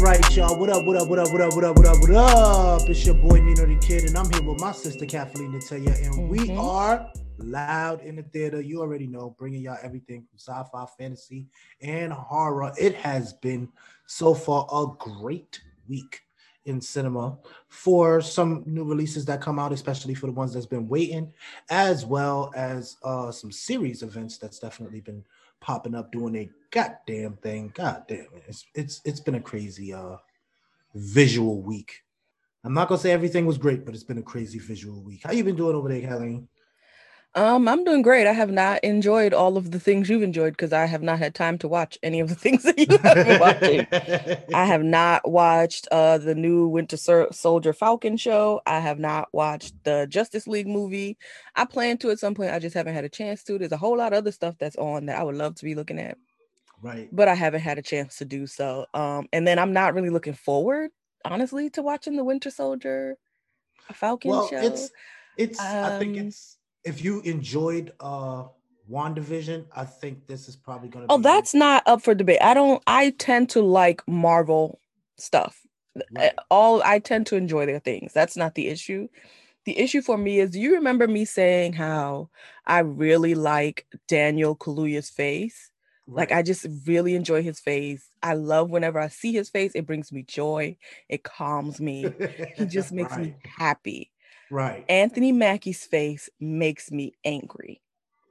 right, y'all. What up, what up, what up, what up, what up, what up, what up? It's your boy Nino the Kid, and I'm here with my sister Kathleen Natalia, and mm-hmm. we are loud in the theater. You already know, bringing y'all everything from sci-fi, fantasy, and horror. It has been so far a great week in cinema for some new releases that come out, especially for the ones that's been waiting, as well as uh, some series events that's definitely been popping up doing a goddamn thing. God damn it. It's it's it's been a crazy uh visual week. I'm not gonna say everything was great, but it's been a crazy visual week. How you been doing over there, Kathleen? Um, I'm doing great. I have not enjoyed all of the things you've enjoyed because I have not had time to watch any of the things that you have been watching. I have not watched uh the new Winter Soldier Falcon show. I have not watched the Justice League movie. I plan to at some point. I just haven't had a chance to. There's a whole lot of other stuff that's on that I would love to be looking at. Right. But I haven't had a chance to do so. Um, and then I'm not really looking forward, honestly, to watching the Winter Soldier Falcon well, show. It's it's um, I think um, it's if you enjoyed uh WandaVision, I think this is probably gonna Oh, that's not up for debate. I don't I tend to like Marvel stuff. Right. All I tend to enjoy their things. That's not the issue. The issue for me is do you remember me saying how I really like Daniel Kaluuya's face? Right. Like I just really enjoy his face. I love whenever I see his face, it brings me joy. It calms me. he just makes right. me happy. Right. Anthony Mackie's face makes me angry.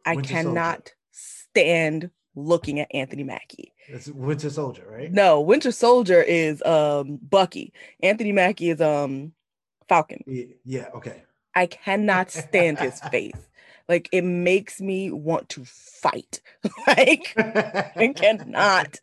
I Winter cannot Soldier. stand looking at Anthony Mackie. It's Winter Soldier, right? No, Winter Soldier is um Bucky. Anthony Mackie is um Falcon. Yeah, yeah okay. I cannot stand his face. Like it makes me want to fight. like I cannot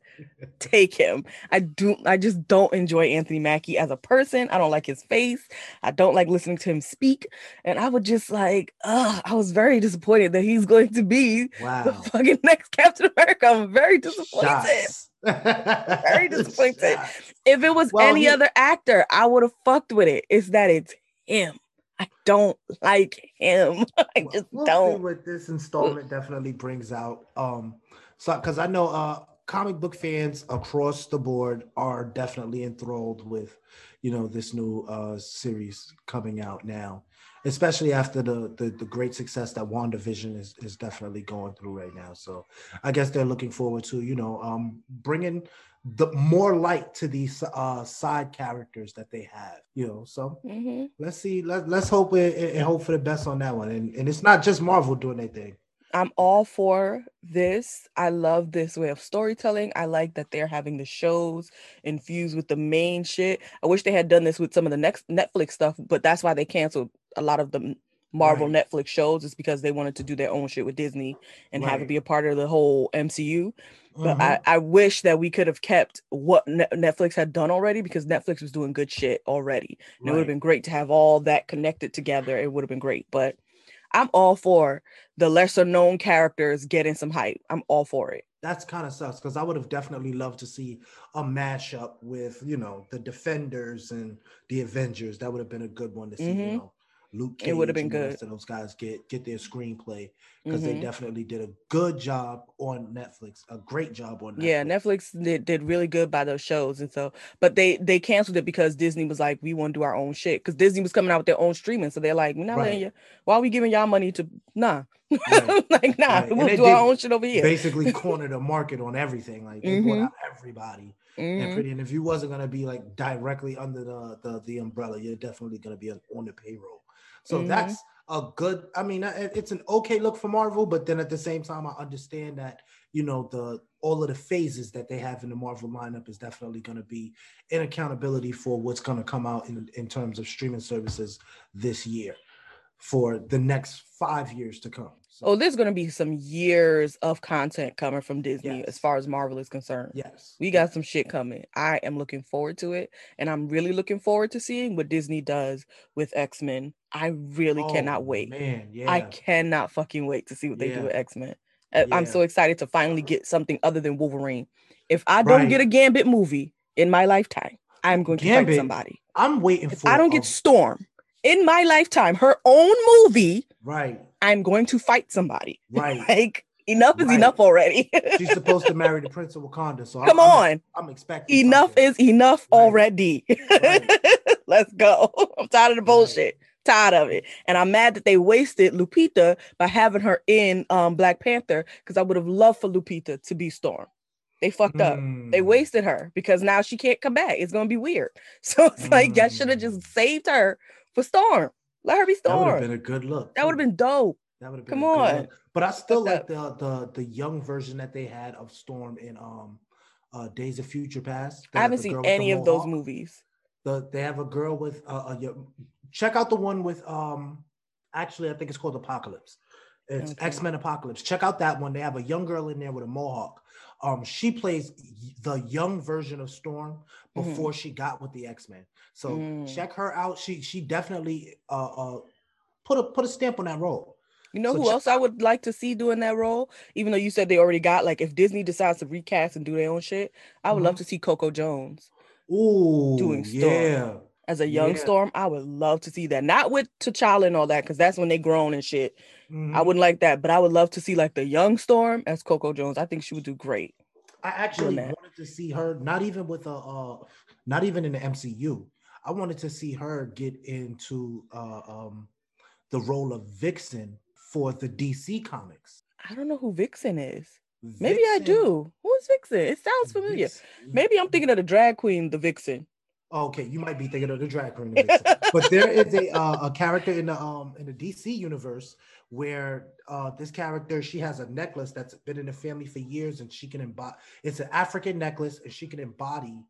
take him. I do I just don't enjoy Anthony Mackie as a person. I don't like his face. I don't like listening to him speak. And I would just like, uh, I was very disappointed that he's going to be wow. the fucking next Captain America. I'm very disappointed. very disappointed. Shots. If it was well, any he... other actor, I would have fucked with it. It's that it's him. I don't like him. I just we'll don't. what this installment definitely brings out. Um, so because I know uh comic book fans across the board are definitely enthralled with, you know, this new uh series coming out now, especially after the the, the great success that WandaVision is is definitely going through right now. So I guess they're looking forward to, you know, um bringing the more light to these uh side characters that they have you know so mm-hmm. let's see let, let's hope it, and hope for the best on that one and, and it's not just marvel doing their thing i'm all for this i love this way of storytelling i like that they're having the shows infused with the main shit i wish they had done this with some of the next netflix stuff but that's why they canceled a lot of the Marvel right. Netflix shows is because they wanted to do their own shit with Disney and right. have it be a part of the whole MCU. But I, mm-hmm. I wish that we could have kept what Netflix had done already because Netflix was doing good shit already. Right. It would have been great to have all that connected together. It would have been great. But I'm all for the lesser known characters getting some hype. I'm all for it. That's kind of sucks because I would have definitely loved to see a mashup with, you know, the Defenders and the Avengers. That would have been a good one to see, mm-hmm. you know. Luke Cage, it would have been good. those guys get get their screenplay because mm-hmm. they definitely did a good job on Netflix, a great job on Netflix. Yeah, Netflix did, did really good by those shows, and so but they they canceled it because Disney was like, we want to do our own shit because Disney was coming out with their own streaming, so they're like, we're not right. letting you. Why are we giving y'all money to nah? Right. like nah, right. we'll do our own shit over here. Basically, corner the market on everything. Like they mm-hmm. brought out everybody. Mm-hmm. And pretty, and if you wasn't gonna be like directly under the the, the umbrella, you're definitely gonna be on the payroll. So mm-hmm. that's a good. I mean, it's an okay look for Marvel, but then at the same time, I understand that you know the all of the phases that they have in the Marvel lineup is definitely going to be in accountability for what's going to come out in in terms of streaming services this year for the next five years to come. So. Oh, there's going to be some years of content coming from Disney yes. as far as Marvel is concerned. Yes. We got some shit coming. I am looking forward to it. And I'm really looking forward to seeing what Disney does with X Men. I really oh, cannot wait. Man, yeah. I cannot fucking wait to see what they yeah. do with X Men. Yeah. I'm so excited to finally get something other than Wolverine. If I don't right. get a Gambit movie in my lifetime, I'm going to Gambit, fight somebody. I'm waiting if for. I don't get um Storm in my lifetime, her own movie. Right. I'm going to fight somebody. Right. like enough is Right. enough already. She's supposed to marry the Prince of Wakanda. So Come I'm, on. I'm, I'm expecting enough something. is enough Right. already. Let's go. I'm tired of the bullshit. Tired of it. And I'm mad that they wasted Lupita by having her in um Black Panther because I would have loved for Lupita to be Storm. They fucked up. They Mm. wasted her because now she can't come back. It's gonna be weird. So it's like y'all should have just Mm. saved her for Storm. Let her be Storm. That would have been a good look. That would have been dope. That would have been Come a good on. But I still What's like the the the young version that they had of Storm in um uh Days of Future Past. They I have haven't seen girl with the any of those movies. The they have a girl with uh, a check out the one with um actually I think it's called Apocalypse. It's Okay. X Men Apocalypse. Check out that one. They have a young girl in there with a mohawk. Um, she plays the young version of Storm before she got with the X Men. So Mm. check her out. She she definitely uh uh put a put a stamp on that role. You know So who check- else I would like to see doing that role? Even though you said they already got, like, if Disney decides to recast and do their own shit, I would love Mhm. to see Coco Jones Ooh, Doing Storm. yeah. As a young Yeah. Storm. I would love to see that. Not with T'Challa and all that, because that's when they grown and shit. I Mhm. wouldn't like that, but I would love to see like the young Storm as Coco Jones. I think she would do great. I actually wanted to see her, not even with a, uh, not even in the MCU. I wanted to see her get into uh, um, the role of Vixen for the DC comics. I don't know who Vixen is. Maybe I do. Who is Vixen? It sounds familiar. Vix- Maybe I'm thinking of the drag queen, the Vixen. Okay, you might be thinking of the drag queen, but there is a uh, a character in the um in the DC universe where uh this character she has a necklace that's been in the family for years and she can embody it's an African necklace and she can embody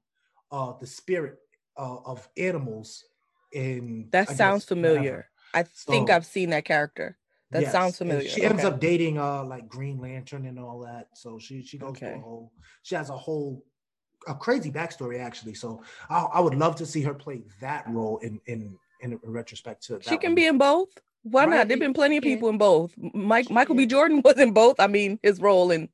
uh the spirit uh, of animals in That I sounds guess, familiar. whatever. I think So- I've seen that character. That Yes, sounds and familiar. She ends up dating uh like Green Lantern and all that. So she she goes through a whole she has a whole a crazy backstory actually. So I, I would love to see her play that role in in in retrospect to She can one. be in both. Why Right, not? There've been plenty of people in both. Mike She Michael B. Jordan was in both. I mean, his role in,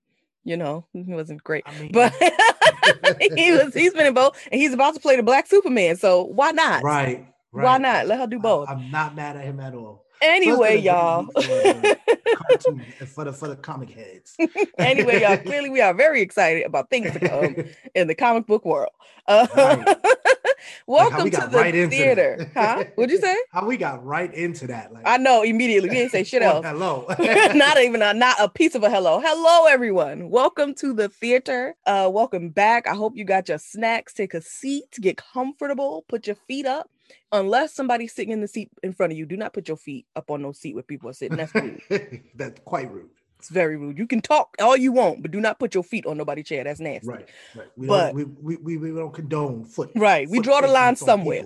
you know, he wasn't great, I mean, but he was. He's been in both, and he's about to play the Black Superman. So why not? right, right. Why not? Let her do I- both. I'm not mad at him at all. Anyway, y'all. for the for the for the comic heads. anyway, y'all. Clearly, we are very excited about things to come in the comic book world. Uh, Right. Like welcome we to the right theater, huh? What'd you say? How we got right into that? Like I know immediately. We didn't say shit else. Hello. not even a not a piece of a hello. Hello, everyone. Welcome to the theater. Uh, welcome back. I hope you got your snacks. Take a seat, get comfortable, put your feet up. Unless somebody's sitting in the seat in front of you, do not put your feet up on no seat where people are sitting. That's rude. That's quite rude. It's very rude. You can talk all you want, but do not put your feet on nobody's chair. That's nasty. Right, right. We But- don't we, we, we, we don't condone foot. Right. We draw the line somewhere.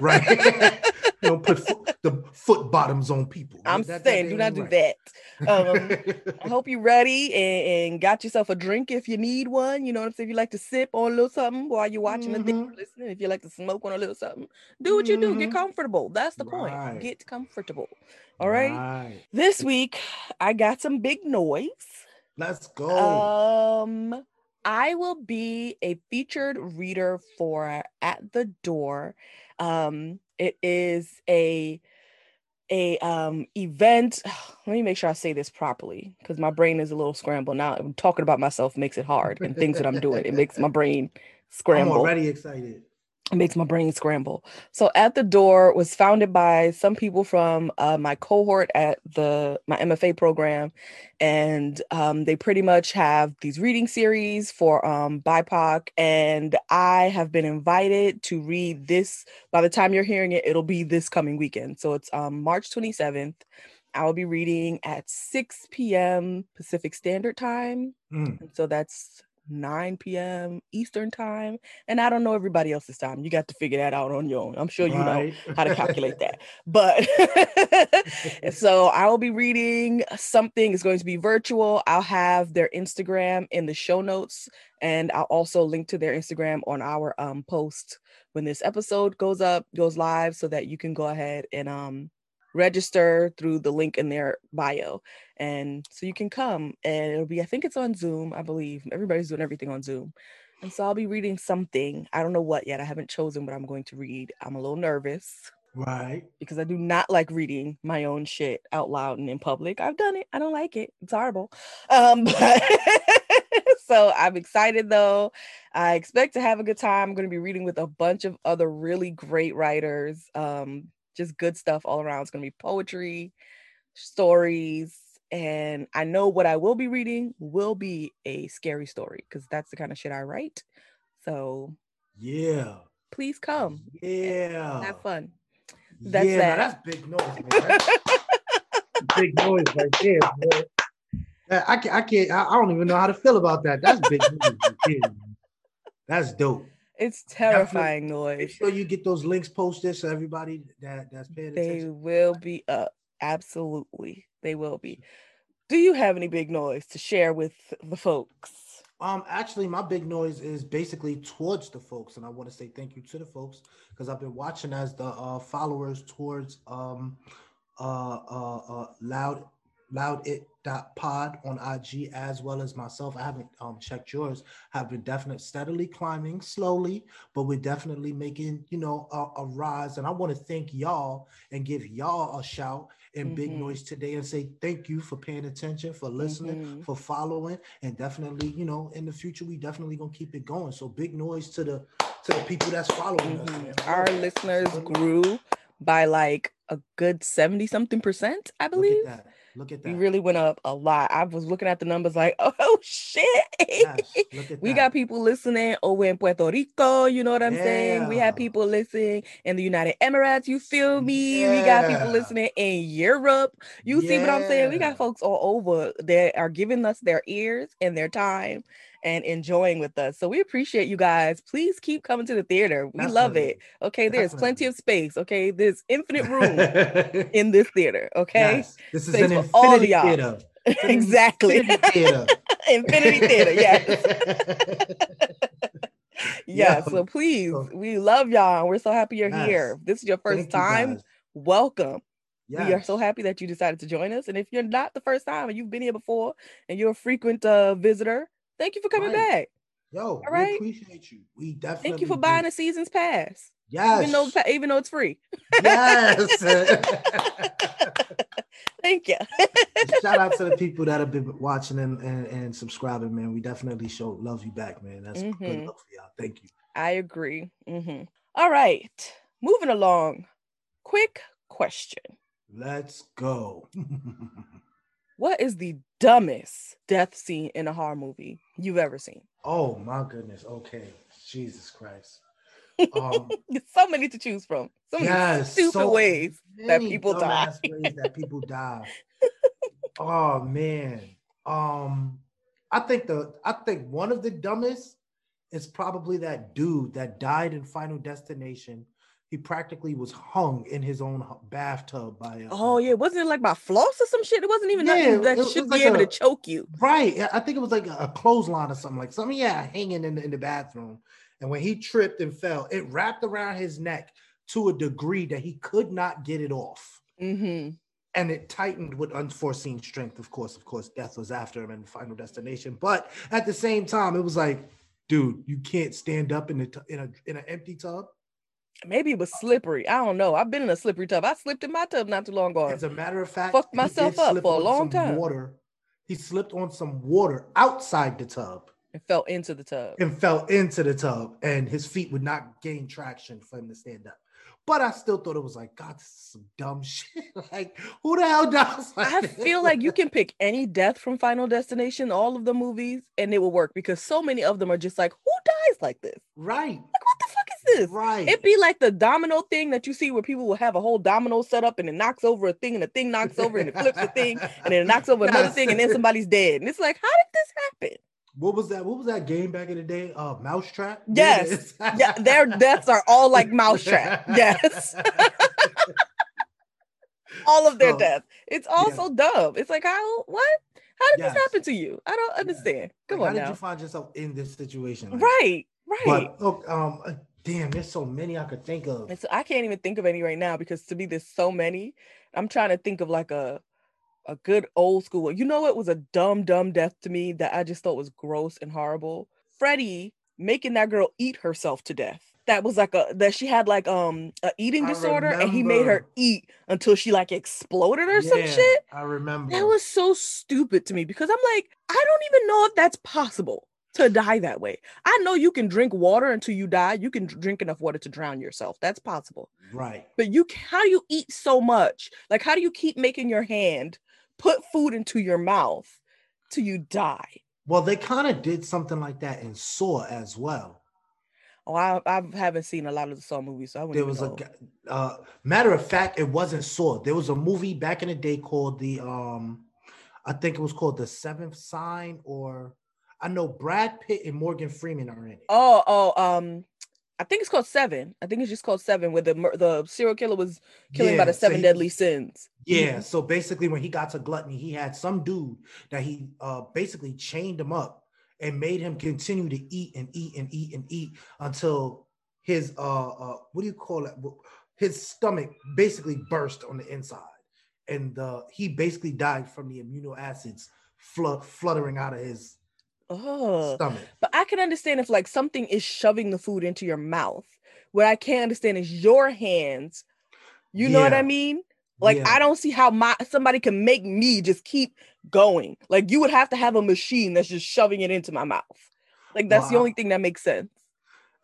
Right. we don't put foot, the foot bottoms on people. I'm That- saying, that do not do right. that. Um, I hope you're ready and, and got yourself a drink if you need one. You know what I'm saying? If you like to sip on a little something while you're watching the thing, Mhm. listening, if you like to smoke on a little something, do what you do. Get Mhm. comfortable. That's the point. Get comfortable. All right. Right. This week, I got some big noise. Let's go. Um, I will be a featured reader for At the Door. Um, it is a a um event. Let me make sure I say this properly because my brain is a little scrambled now. I'm talking about myself makes it hard, and things that I'm doing it makes my brain scramble. I'm already excited. It makes my brain scramble. So at the door was founded by some people from uh, my cohort at the my MFA program, and um, they pretty much have these reading series for um, BIPOC. And I have been invited to read this. By the time you're hearing it, it'll be this coming weekend. So it's um, March 27th. I will be reading at 6 p.m. Pacific Standard Time. Mm. And so that's 9 p.m. Eastern time. And I don't know everybody else's time. You got to figure that out on your own. I'm sure you know how to calculate that. But so I will be reading something. It's going to be virtual. I'll have their Instagram in the show notes, and I'll also link to their Instagram on our um, post when this episode goes up, goes live, so that you can go ahead and um, register through the link in their bio. And so you can come, and it'll be, I think it's on Zoom, I believe. Everybody's doing everything on Zoom. And so I'll be reading something. I don't know what yet. I haven't chosen what I'm going to read. I'm a little nervous. Right. Because I do not like reading my own shit out loud and in public. I've done it. I don't like it. It's horrible. Um, but so I'm excited though. I expect to have a good time. I'm going to be reading with a bunch of other really great writers. Um, just good stuff all around. It's going to be poetry, stories, and I know what I will be reading will be a scary story because that's the kind of shit I write. So, yeah, please come. Yeah, have fun. That's yeah, that. that's big noise, man. big noise right there, boy. I can't, I can't, I don't even know how to feel about that. That's big noise. That's dope. It's terrifying noise. Make sure you get those links posted so everybody that that's paying attention. They will be up. Absolutely, they will be. Do you have any big noise to share with the folks? Um, actually, my big noise is basically towards the folks, and I want to say thank you to the folks because I've been watching as the uh, followers towards um, uh, uh, uh, loud loud it dot pod on IG as well as myself. I haven't um, checked yours. Have been definitely steadily climbing slowly, but we're definitely making you know a, a rise. And I want to thank y'all and give y'all a shout in mm-hmm. big noise today and say thank you for paying attention, for listening, mm-hmm. for following, and definitely you know in the future we definitely gonna keep it going. So big noise to the to the people that's following mm-hmm. us. Our listeners grew by like a good 70 something percent, I believe. Look at that. We really went up a lot. I was looking at the numbers like, oh shit. Yes, we got people listening oh, over in Puerto Rico. You know what I'm yeah. saying? We have people listening in the United Emirates. You feel me? Yeah. We got people listening in Europe. You yeah. see what I'm saying? We got folks all over that are giving us their ears and their time and enjoying with us. So we appreciate you guys. Please keep coming to the theater. We Definitely. love it. Okay, there's Definitely. plenty of space. Okay, there's infinite room in this theater. Okay, yes. this is space an infinity theater. exactly. Infinity theater. infinity theater. Yes. yeah. yeah. So please, we love y'all. We're so happy you're yes. here. If this is your first Thank time. You welcome. Yes. We are so happy that you decided to join us. And if you're not the first time and you've been here before and you're a frequent uh, visitor, Thank you for coming right. back. Yo, all right. We appreciate you. We definitely thank you for buying a season's pass. Yes. Even though even though it's free. Yes. thank you. Shout out to the people that have been watching and, and, and subscribing, man. We definitely show love you back, man. That's mm-hmm. good love for y'all. Thank you. I agree. Mm-hmm. All right. Moving along. Quick question. Let's go. what is the dumbest death scene in a horror movie you've ever seen? Oh my goodness. Okay. Jesus Christ. Um, so many to choose from. So many yes, stupid so ways that people die. ways that people die. oh man. Um, I think the I think one of the dumbest is probably that dude that died in Final Destination he practically was hung in his own bathtub by. A, oh yeah, wasn't it like by floss or some shit? It wasn't even yeah, that it, should it be like able a, to choke you. Right, I think it was like a, clothesline or something like something. Yeah, hanging in the, in the bathroom, and when he tripped and fell, it wrapped around his neck to a degree that he could not get it off. Mm-hmm. And it tightened with unforeseen strength. Of course, of course, death was after him in final destination. But at the same time, it was like, dude, you can't stand up in a t- in a in an empty tub Maybe it was slippery. I don't know. I've been in a slippery tub. I slipped in my tub not too long ago. As a matter of fact, fucked myself up for a long time. Water. He slipped on some water outside the tub and fell into the tub. And fell into the tub, and his feet would not gain traction for him to stand up. But I still thought it was like, God, this is some dumb shit. like, who the hell does? Like I this? feel like you can pick any death from Final Destination, all of the movies, and it will work because so many of them are just like, who dies like this? Right. Like, what the fuck is? Right. It'd be like the domino thing that you see where people will have a whole domino set up and it knocks over a thing and the thing knocks over and it flips a thing and then it knocks over another thing and then somebody's dead. And it's like, how did this happen? What was that? What was that game back in the day? Uh, Mousetrap. Yes, yeah, their deaths are all like Mousetrap. Yes, all of their so, deaths. It's also yeah. dumb. It's like how what? How did yes. this happen to you? I don't understand. Come like, on, how did you find yourself in this situation? Like, right, right. But look, um, damn, there's so many I could think of. So I can't even think of any right now because to me, there's so many. I'm trying to think of like a a good old school You know what was a dumb, dumb death to me that I just thought was gross and horrible? Freddy making that girl eat herself to death. that was like a that she had like um a eating disorder and he made her eat until she like exploded or some shit. I remember. That was so stupid to me because I'm like, I don't even know if that's possible to die that way. I know you can drink water until you die. You can drink enough water to drown yourself. That's possible. right. But you how do you eat so much? Like how do you keep making your hand put food into your mouth till you die? Well, they kind of did something like that in Saw as well. Oh, I, I haven't seen a lot of the Saw movies, so I wouldn't There was a know. g- uh, matter of fact, it wasn't Saw. There was a movie back in the day called the um, I think it was called The Seventh Sign, or I know Brad Pitt and Morgan Freeman are in it. Oh, oh, um, I think it's called Seven. I think it's just called Seven, where the the serial killer was killing by Yeah, the so seven he- deadly sins. Yeah, so basically, when he got to gluttony, he had some dude that he uh basically chained him up and made him continue to eat and eat and eat and eat until his uh uh what do you call it? His stomach basically burst on the inside, and uh he basically died from the amino acids flood fluttering out of his Oh, stomach. but I can understand if like something is shoving the food into your mouth. What I can't understand is your hands. You know what I mean? Like Yeah. I don't see how my somebody can make me just keep going. Like you would have to have a machine that's just shoving it into my mouth. Like that's the only thing that makes sense.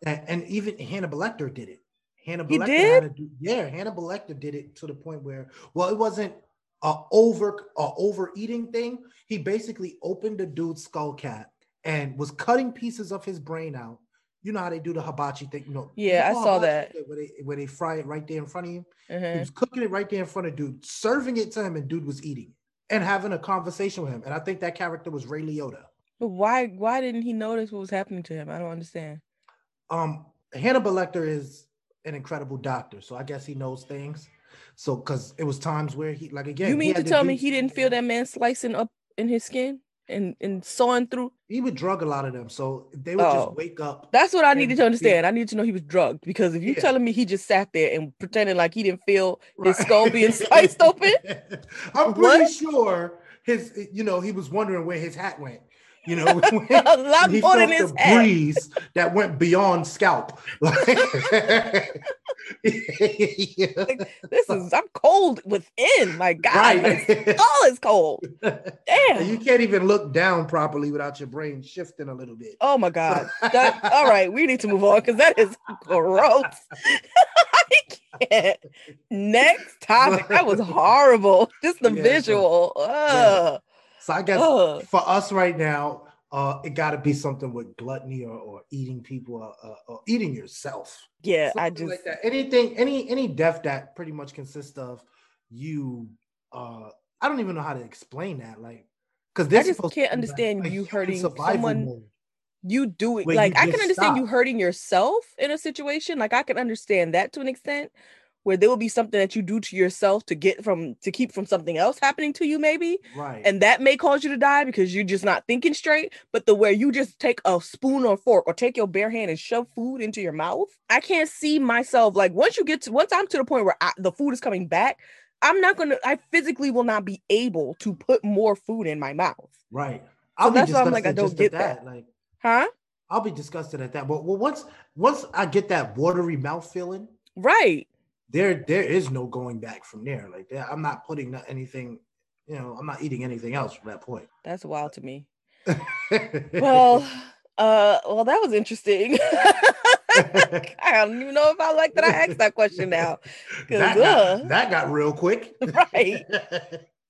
and, and even Hannibal Lecter did it. Hannibal He Lecter did? had to do, yeah, Hannibal Lecter did it to the point where, well, it wasn't a over a overeating thing. He basically opened the dude's skull cap and was cutting pieces of his brain out. You know how they do the hibachi thing, you know? Yeah, I you know saw that. Where they where they fry it right there in front of you. He Uh-huh. was cooking it right there in front of dude, serving it to him, and dude was eating it and having a conversation with him. And I think that character was Ray Liotta. But why why didn't he notice what was happening to him? I don't understand. um Hannibal Lecter is an incredible doctor, so I guess he knows things. So because it was times where he like again, you mean to tell me do- he didn't feel that man slicing up in his skin and and sawing through? He would drug a lot of them, so they would Oh. just wake up. That's what I needed to understand. I need to know he was drugged because if you Yeah. telling me he just sat there and pretending like he didn't feel his Right. skull being sliced open, I'm pretty What? sure his, you know, he was wondering where his hat went. You know, when a lot he more than felt his the head. breeze that went beyond scalp. Yeah. This is I'm cold within. My God, my right. skull is cold. Damn. you can't even look down properly without your brain shifting a little bit. Oh my God. That, all right, we need to move on because that is gross. I can't. Next topic. That was horrible. Just the Yeah, visual. Ugh. So I guess Ugh. for us right now, uh, it got to be something with gluttony or, or eating people or, uh, or eating yourself. Yeah, I just like that. Anything, any any death that pretty much consists of you. Uh, I don't even know how to explain that. Like, because I just can't understand you hurting someone- you do it like I can understand you hurting yourself in a situation. Like I can understand that to an extent where there will be something that you do to yourself to get from to keep from something else happening to you, maybe. Right. And that may cause you to die because you're just not thinking straight. But the where you just take a spoon or fork or take your bare hand and shove food into your mouth, I can't see myself like once you get to once I'm to the point where I, the food is coming back, I'm not gonna. I physically will not be able to put more food in my mouth. right. So I'll be that's why I'm like, I don't get that. Like, Huh? I'll be disgusted at that. But well, once once I get that watery mouth feeling, Right. There there is no going back from there. Like that, I'm not putting anything. You know, I'm not eating anything else from that point. That's wild to me. Well, uh, well, that was interesting. I don't even know if I like that I asked that question now. that, uh, got, that got real quick. Right.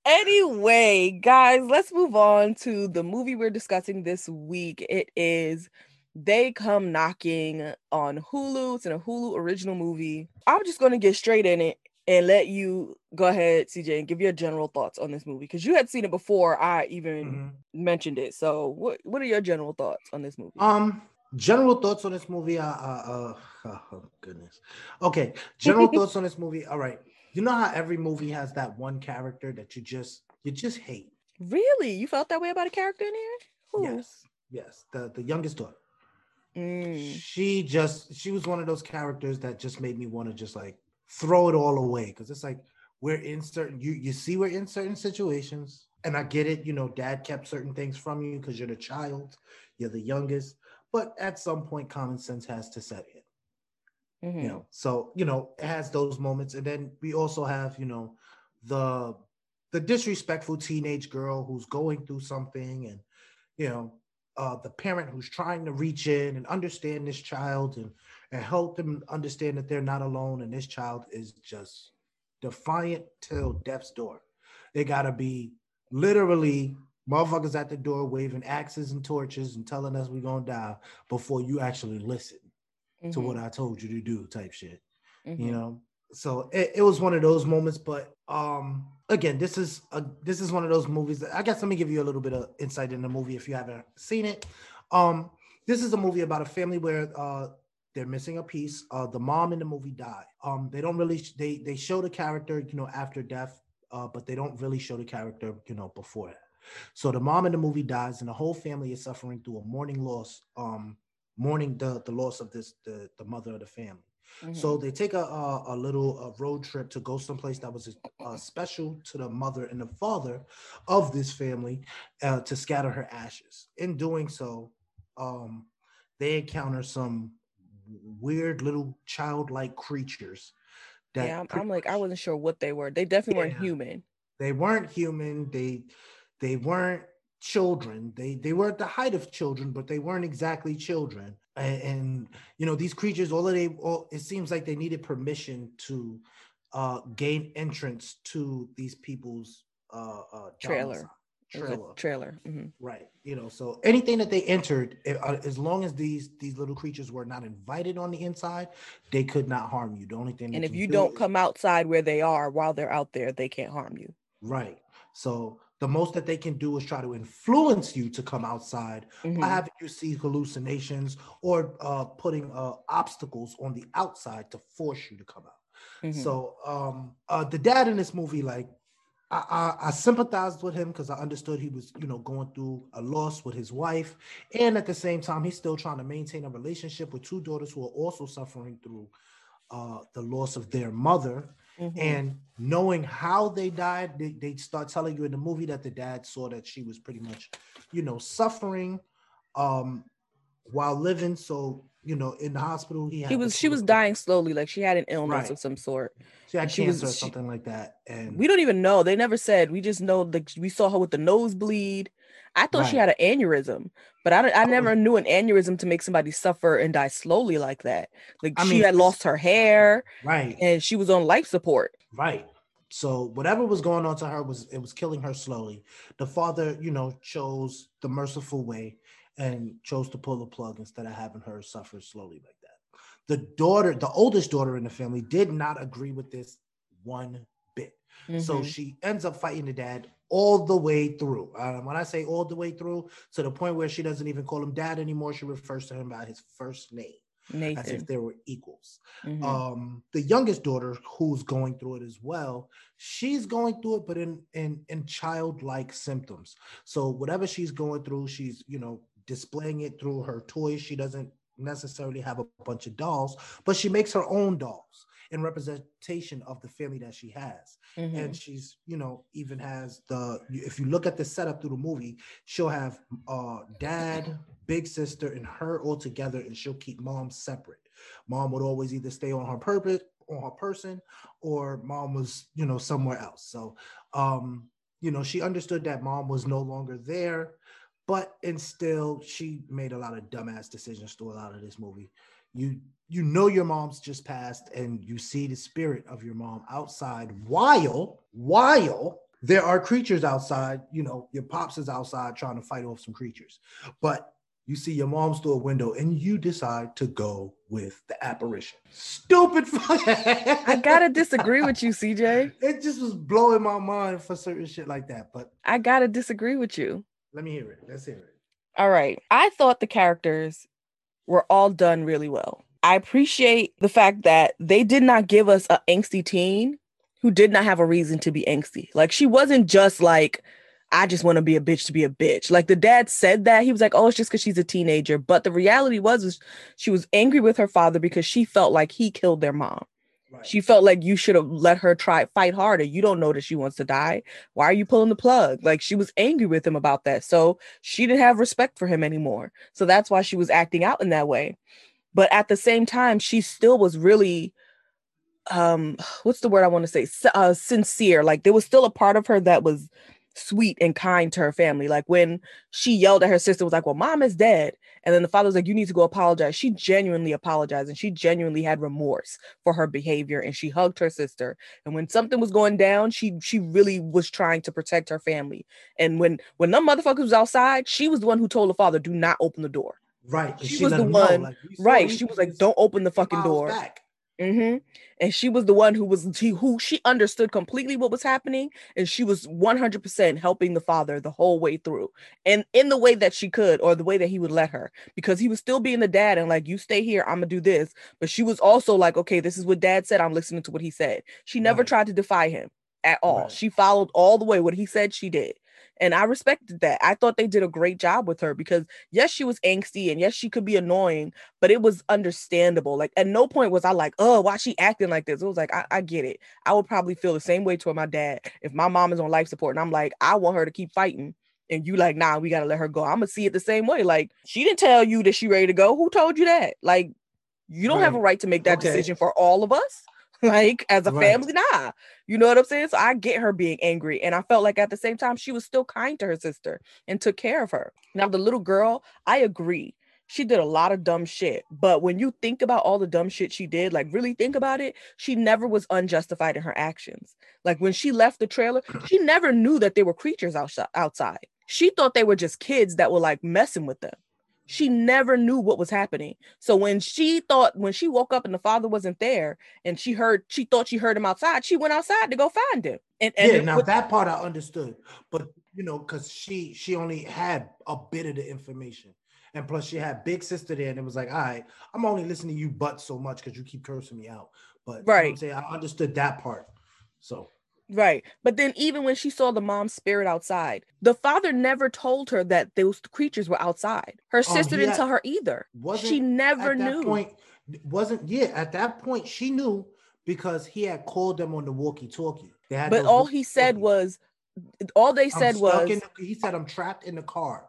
Anyway, guys, let's move on to the movie we're discussing this week. It is They Come Knocking on Hulu. It's in a Hulu original movie. I'm just going to get straight in it and let you go ahead, CJ, and give your general thoughts on this movie because you had seen it before I even Mhm. mentioned it. So, what what are your general thoughts on this movie? Um, general thoughts on this movie. Uh, uh, uh oh goodness. Okay, general thoughts on this movie. All right. You know how every movie has that one character that you just you just hate. really, you felt that way about a character in here? Who? Yes, yes. The the youngest daughter. Mm. She just she was one of those characters that just made me want to just like throw it all away because it's like we're in certain you you see we're in certain situations and I get it. You know, dad kept certain things from you because you're the child, you're the youngest. But at some point, common sense has to set in. Mm-hmm. You know, so you know, it has those moments. And then we also have, you know, the the disrespectful teenage girl who's going through something and you know uh, the parent who's trying to reach in and understand this child and, and help them understand that they're not alone and this child is just defiant till death's door. They gotta be literally motherfuckers at the door waving axes and torches and telling us we're gonna die before you actually listen mm-hmm. to what I told you to do, type shit. Mm-hmm. You know, so it, it was one of those moments, but um again, this is a this is one of those movies that I guess let me give you a little bit of insight in the movie if you haven't seen it. Um, this is a movie about a family where uh they're missing a piece. Uh, the mom in the movie died. Um, they don't really they they show the character, you know, after death, uh, but they don't really show the character, you know, before that. So the mom in the movie dies, and the whole family is suffering through a mourning loss, um, mourning the the loss of this the the mother of the family. Mm-hmm. So they take a, a, a little a road trip to go someplace that was uh, special to the mother and the father of this family uh, to scatter her ashes. In doing so, um, they encounter some weird little childlike creatures. That yeah, I'm, I'm like I wasn't sure what they were. They definitely yeah, weren't human. They weren't human. They they weren't children. They they were at the height of children, but they weren't exactly children. And, and you know these creatures, all of they, all, it seems like they needed permission to uh, gain entrance to these people's uh, uh, trailer. Trailer, trailer. Mm-hmm. right? You know, so anything that they entered, uh, as long as these these little creatures were not invited on the inside, they could not harm you. The only thing, and if you do not come outside where they are while they're out there, they can't harm you. Right. So the most that they can do is try to influence you to come outside mm-hmm. by having you see hallucinations or uh, putting uh, obstacles on the outside to force you to come out. Mm-hmm. So um, uh, the dad in this movie, like, I, I, I sympathized with him because I understood he was, you know, going through a loss with his wife, and at the same time, he's still trying to maintain a relationship with two daughters who are also suffering through uh, the loss of their mother. Mm-hmm. And knowing how they died, they, they start telling you in the movie that the dad saw that she was pretty much, you know, suffering um while living. So, you know, in the hospital, he, he was she was dying slowly, like she had an illness right. of some sort. She had she cancer was, or something she, like that. And we don't even know. They never said. We just know like we saw her with the nosebleed. I thought right. she had an aneurysm, but I, I never oh. knew an aneurysm to make somebody suffer and die slowly like that. Like I she mean, had lost her hair, right, and she was on life support, right. So whatever was going on to her was it was killing her slowly. The father, you know, chose the merciful way and chose to pull the plug instead of having her suffer slowly like that. The daughter, the oldest daughter in the family, did not agree with this one bit. Mm-hmm. So she ends up fighting the dad all the way through. Uh, when I say all the way through, to the point where she doesn't even call him dad anymore, she refers to him by his first name. Nathan. As if they were equals. Mm-hmm. Um, the youngest daughter, who's going through it as well, she's going through it, but in in in childlike symptoms. So whatever she's going through, she's you know displaying it through her toys. She doesn't necessarily have a bunch of dolls, but she makes her own dolls in representation of the family that she has. Mm-hmm. And she's, you know, even has the if you look at the setup through the movie, she'll have uh dad, big sister, and her all together, and she'll keep mom separate. Mom would always either stay on her purpose on her person, or mom was, you know, somewhere else. So um, you know, she understood that mom was no longer there, but and still she made a lot of dumbass decisions through a lot of this movie you you know your mom's just passed and you see the spirit of your mom outside while while there are creatures outside you know your pops is outside trying to fight off some creatures. But you see your mom's through a window and you decide to go with the apparition. Stupid i gotta disagree with you cj it just was blowing my mind for certain shit like that but i gotta disagree with you. Let me hear it. Let's hear it. All right. I thought the characters were all done really well. I appreciate the fact that they did not give us an angsty teen who did not have a reason to be angsty. Like she wasn't just like, I just want to be a bitch to be a bitch. Like the dad said that he was like, oh, it's just because she's a teenager. But the reality was, was she was angry with her father because she felt like he killed their mom. She felt like you should have let her try fight harder. You don't know that she wants to die. Why are you pulling the plug? Like she was angry with him about that. So she didn't have respect for him anymore. So that's why she was acting out in that way. but at the same time, she still was really um what's the word I want to say? Uh, sincere. Like there was still a part of her that was sweet and kind to her family. Like when she yelled at her sister, was like, Well, mom is dead. And then the father was like, You need to go apologize. She genuinely apologized and she genuinely had remorse for her behavior and she hugged her sister. And when something was going down, she she really was trying to protect her family. And when when them motherfuckers was outside, she was the one who told the father, Do not open the door. Right. She, she was the one, like, right. She was like, Don't open the fucking door. Back. Mm-hmm. And she was the one who was she, who she understood completely what was happening, and she was 100% helping the father the whole way through, and in the way that she could, or the way that he would let her, because he was still being the dad and like, you stay here, I'm gonna do this. But she was also like, okay, this is what dad said, I'm listening to what he said. She never right. tried to defy him at all. Right. She followed all the way what he said she did. And I respected that. I thought they did a great job with her because yes, she was angsty and yes, she could be annoying, but it was understandable. Like at no point was I like, oh, why she acting like this? It was like, I, I get it. I would probably feel the same way toward my dad if my mom is on life support and I'm like, I want her to keep fighting. And you like, nah, we gotta let her go. I'm gonna see it the same way. Like, she didn't tell you that she ready to go. Who told you that? Like, you don't right. have a right to make that okay. decision for all of us. like as a right. family, nah. You know what I'm saying? So I get her being angry. And I felt like at the same time, she was still kind to her sister and took care of her. Now, the little girl, I agree. She did a lot of dumb shit. But when you think about all the dumb shit she did, like really think about it, she never was unjustified in her actions. Like when she left the trailer, she never knew that there were creatures outside. She thought they were just kids that were like messing with them she never knew what was happening. So when she thought when she woke up and the father wasn't there and she heard she thought she heard him outside, she went outside to go find him. And, and yeah, now was, that part I understood, but you know, because she she only had a bit of the information. And plus, she had big sister there, and it was like, all right, I'm only listening to you but so much because you keep cursing me out. But right, you know i understood that part. So Right. But then even when she saw the mom's spirit outside, the father never told her that those creatures were outside. Her um, sister um, didn't had, tell her either. She never knew. Point, wasn't yeah, at that point she knew because he had called them on the walkie-talkie. But all he said was all they said was the, he said I'm trapped in the car.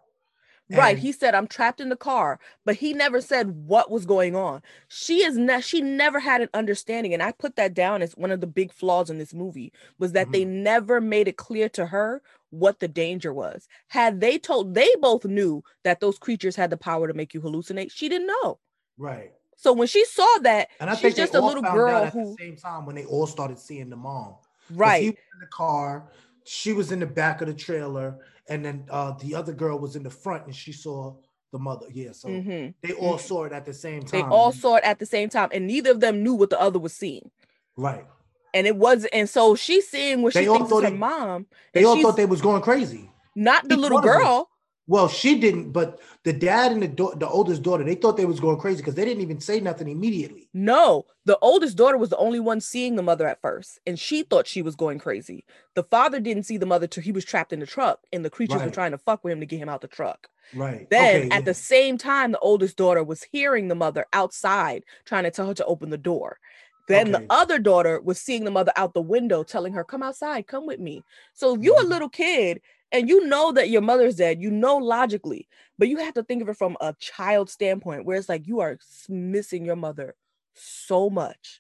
Right. He said, I'm trapped in the car, but he never said what was going on. She is ne- she never had an understanding. And I put that down as one of the big flaws in this movie was that mm-hmm. they never made it clear to her what the danger was. Had they told they both knew that those creatures had the power to make you hallucinate, she didn't know. Right. So when she saw that, and I she's just a little girl who at the same time when they all started seeing the mom. Right. He was in the car, she was in the back of the trailer and then uh, the other girl was in the front and she saw the mother. Yeah, so mm-hmm. they all mm-hmm. saw it at the same time. They all saw it at the same time, and neither of them knew what the other was seeing. Right. And it was, and so she's seeing what they she thinks is her they, mom. They all thought they was going crazy. Not the Each little girl. Well, she didn't, but the dad and the do- the oldest daughter, they thought they was going crazy because they didn't even say nothing immediately. No, the oldest daughter was the only one seeing the mother at first, and she thought she was going crazy. The father didn't see the mother till he was trapped in the truck, and the creatures right. were trying to fuck with him to get him out the truck. Right. Then okay, at yeah. the same time, the oldest daughter was hearing the mother outside trying to tell her to open the door. Then okay. the other daughter was seeing the mother out the window, telling her, "Come outside, come with me." So if you're mm-hmm. a little kid and you know that your mother's dead, you know logically, but you have to think of it from a child standpoint where it's like you are missing your mother so much.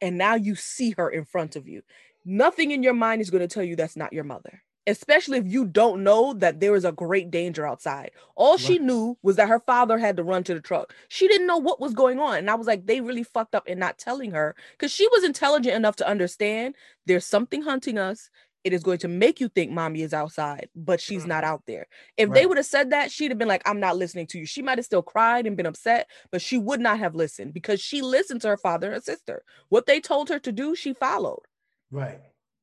And now you see her in front of you. Nothing in your mind is going to tell you that's not your mother, especially if you don't know that there is a great danger outside. all she knew was that her father had to run to the truck. She didn't know what was going on. And I was like, they really fucked up in not telling her because she was intelligent enough to understand there's something hunting us it is going to make you think mommy is outside, but she's not mm-hmm. out there. If right. they would have said that, she'd have been like, I'm not listening to you. She might have still cried and been upset, but she would not have listened because she listened to her father and her sister. What they told her to do, she followed. Right.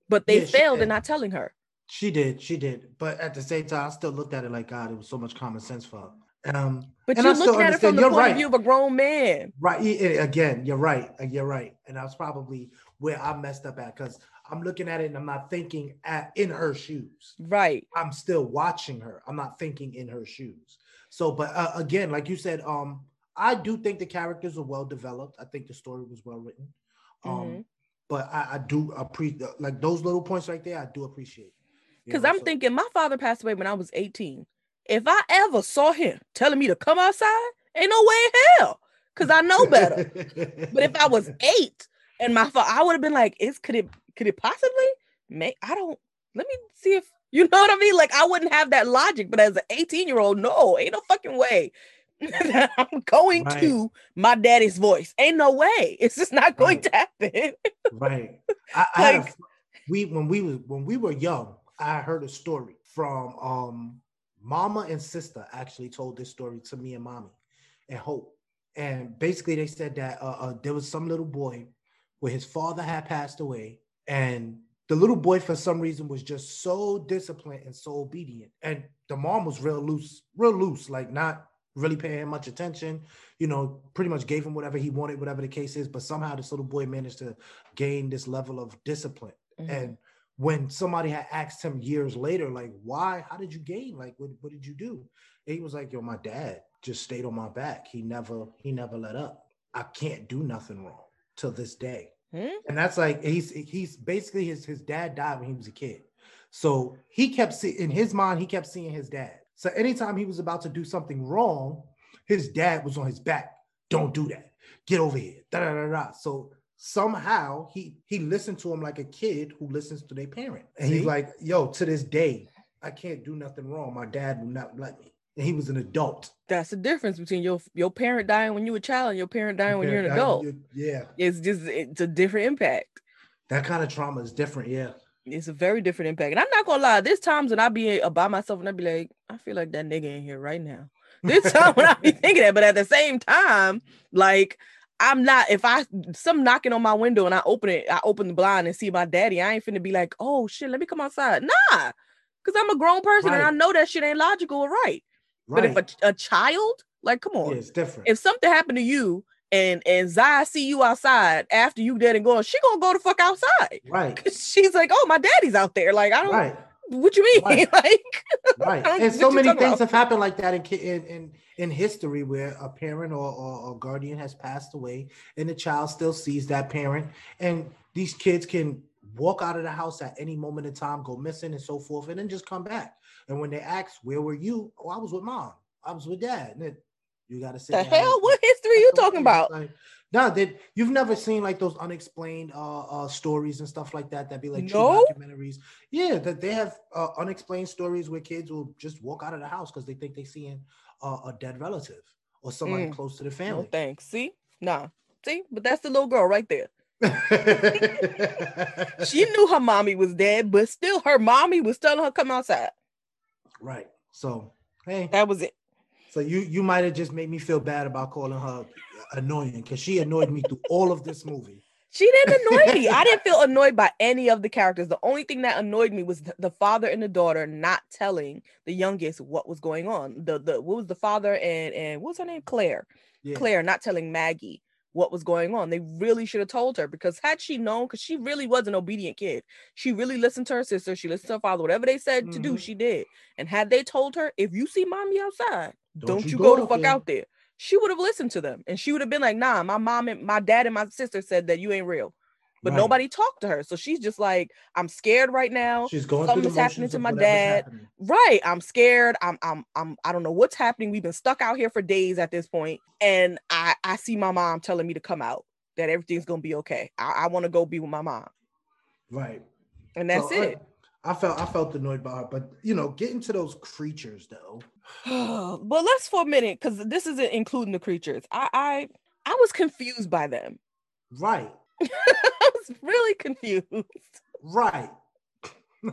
But they yeah, failed in not telling her. She did, she did. But at the same time, I still looked at it like God, it was so much common sense for her. Um, but you're looking at it from the you're point right. of view of a grown man. Right. Again, you're right. You're right. And that's probably where I messed up at because I'm looking at it and I'm not thinking at in her shoes. Right. I'm still watching her. I'm not thinking in her shoes. So, but uh, again, like you said, um, I do think the characters are well developed. I think the story was well written. Um, mm-hmm. but I, I do appreciate like those little points right there. I do appreciate. Because I'm so. thinking my father passed away when I was 18. If I ever saw him telling me to come outside, ain't no way in hell. because I know better. but if I was eight and my I would have been like, "Is could it could it possibly make? I don't. Let me see if you know what I mean. Like I wouldn't have that logic. But as an eighteen year old, no, ain't no fucking way. I'm going right. to my daddy's voice. Ain't no way. It's just not going right. to happen. right. I, I like, a, we when we was when we were young, I heard a story from um mama and sister actually told this story to me and mommy and hope and basically they said that uh, uh, there was some little boy where his father had passed away and the little boy for some reason was just so disciplined and so obedient. And the mom was real loose real loose like not really paying much attention you know pretty much gave him whatever he wanted whatever the case is but somehow this little boy managed to gain this level of discipline. Mm-hmm. and when somebody had asked him years later like why? How did you gain? Like what, what did you do? And he was like yo my dad just stayed on my back. He never he never let up. I can't do nothing wrong till this day. Hmm? and that's like he's he's basically his his dad died when he was a kid. So he kept see, in his mind he kept seeing his dad. So anytime he was about to do something wrong his dad was on his back. Don't do that. Get over here. Da, da, da, da. so somehow he he listened to him like a kid who listens to their parent. And See? he's like yo to this day i can't do nothing wrong. My dad will not let me and he was an adult that's the difference between your your parent dying when you were a child and your parent dying your when you're an adult yeah it's just it's a different impact that kind of trauma is different yeah it's a very different impact and i'm not gonna lie there's times when i be by myself and i be like i feel like that nigga in here right now this time when i be thinking that but at the same time like I'm not if I some knocking on my window and I open it, I open the blind and see my daddy. I ain't finna be like, oh shit, let me come outside. Nah, because I'm a grown person right. and I know that shit ain't logical or right. Right. But if a, a, child, like, come on, yeah, it's different. If something happened to you and and Zai see you outside after you dead and gone, she gonna go the fuck outside. Right. She's like, oh, my daddy's out there. Like, I don't. Right. What you mean? Right. like, right. And so many things about? have happened like that in in in in history where a parent or, or, or guardian has passed away and the child still sees that parent and these kids can walk out of the house at any moment in time go missing and so forth and then just come back and when they ask where were you oh i was with mom i was with dad and then you got to say the hell what history are you talking about like, no, that you've never seen like those unexplained uh, uh stories and stuff like that. That be like no? documentaries. Yeah, that they have uh, unexplained stories where kids will just walk out of the house because they think they're seeing uh, a dead relative or somebody mm. close to the family. No thanks. See, nah, see, but that's the little girl right there. she knew her mommy was dead, but still, her mommy was telling her come outside. Right. So, hey, that was it. So you you might have just made me feel bad about calling her annoying because she annoyed me through all of this movie. She didn't annoy me. I didn't feel annoyed by any of the characters. The only thing that annoyed me was the father and the daughter not telling the youngest what was going on. The the what was the father and and what's her name? Claire. Yeah. Claire not telling Maggie what was going on. They really should have told her because had she known, because she really was an obedient kid. She really listened to her sister. She listened to her father. Whatever they said mm-hmm. to do, mm-hmm. she did. And had they told her, if you see mommy outside, don't, don't you, go, go the fuck there. out there she would have listened to them and she would have been like, nah, my mom and my dad and my sister said that you ain't real. But right. nobody talked to her. So she's just like, I'm scared right now. She's going Something's happening to my dad. Happening. Right. I'm scared. I'm I'm I'm I don't know what's happening. We've been stuck out here for days at this point. And I I see my mom telling me to come out, that everything's gonna be okay. I, I want to go be with my mom. Right. And that's so, it. I felt I felt annoyed by her, but you know, getting to those creatures though. but let's for a minute, because this isn't including the creatures. I I I was confused by them. Right. I was really confused. Right.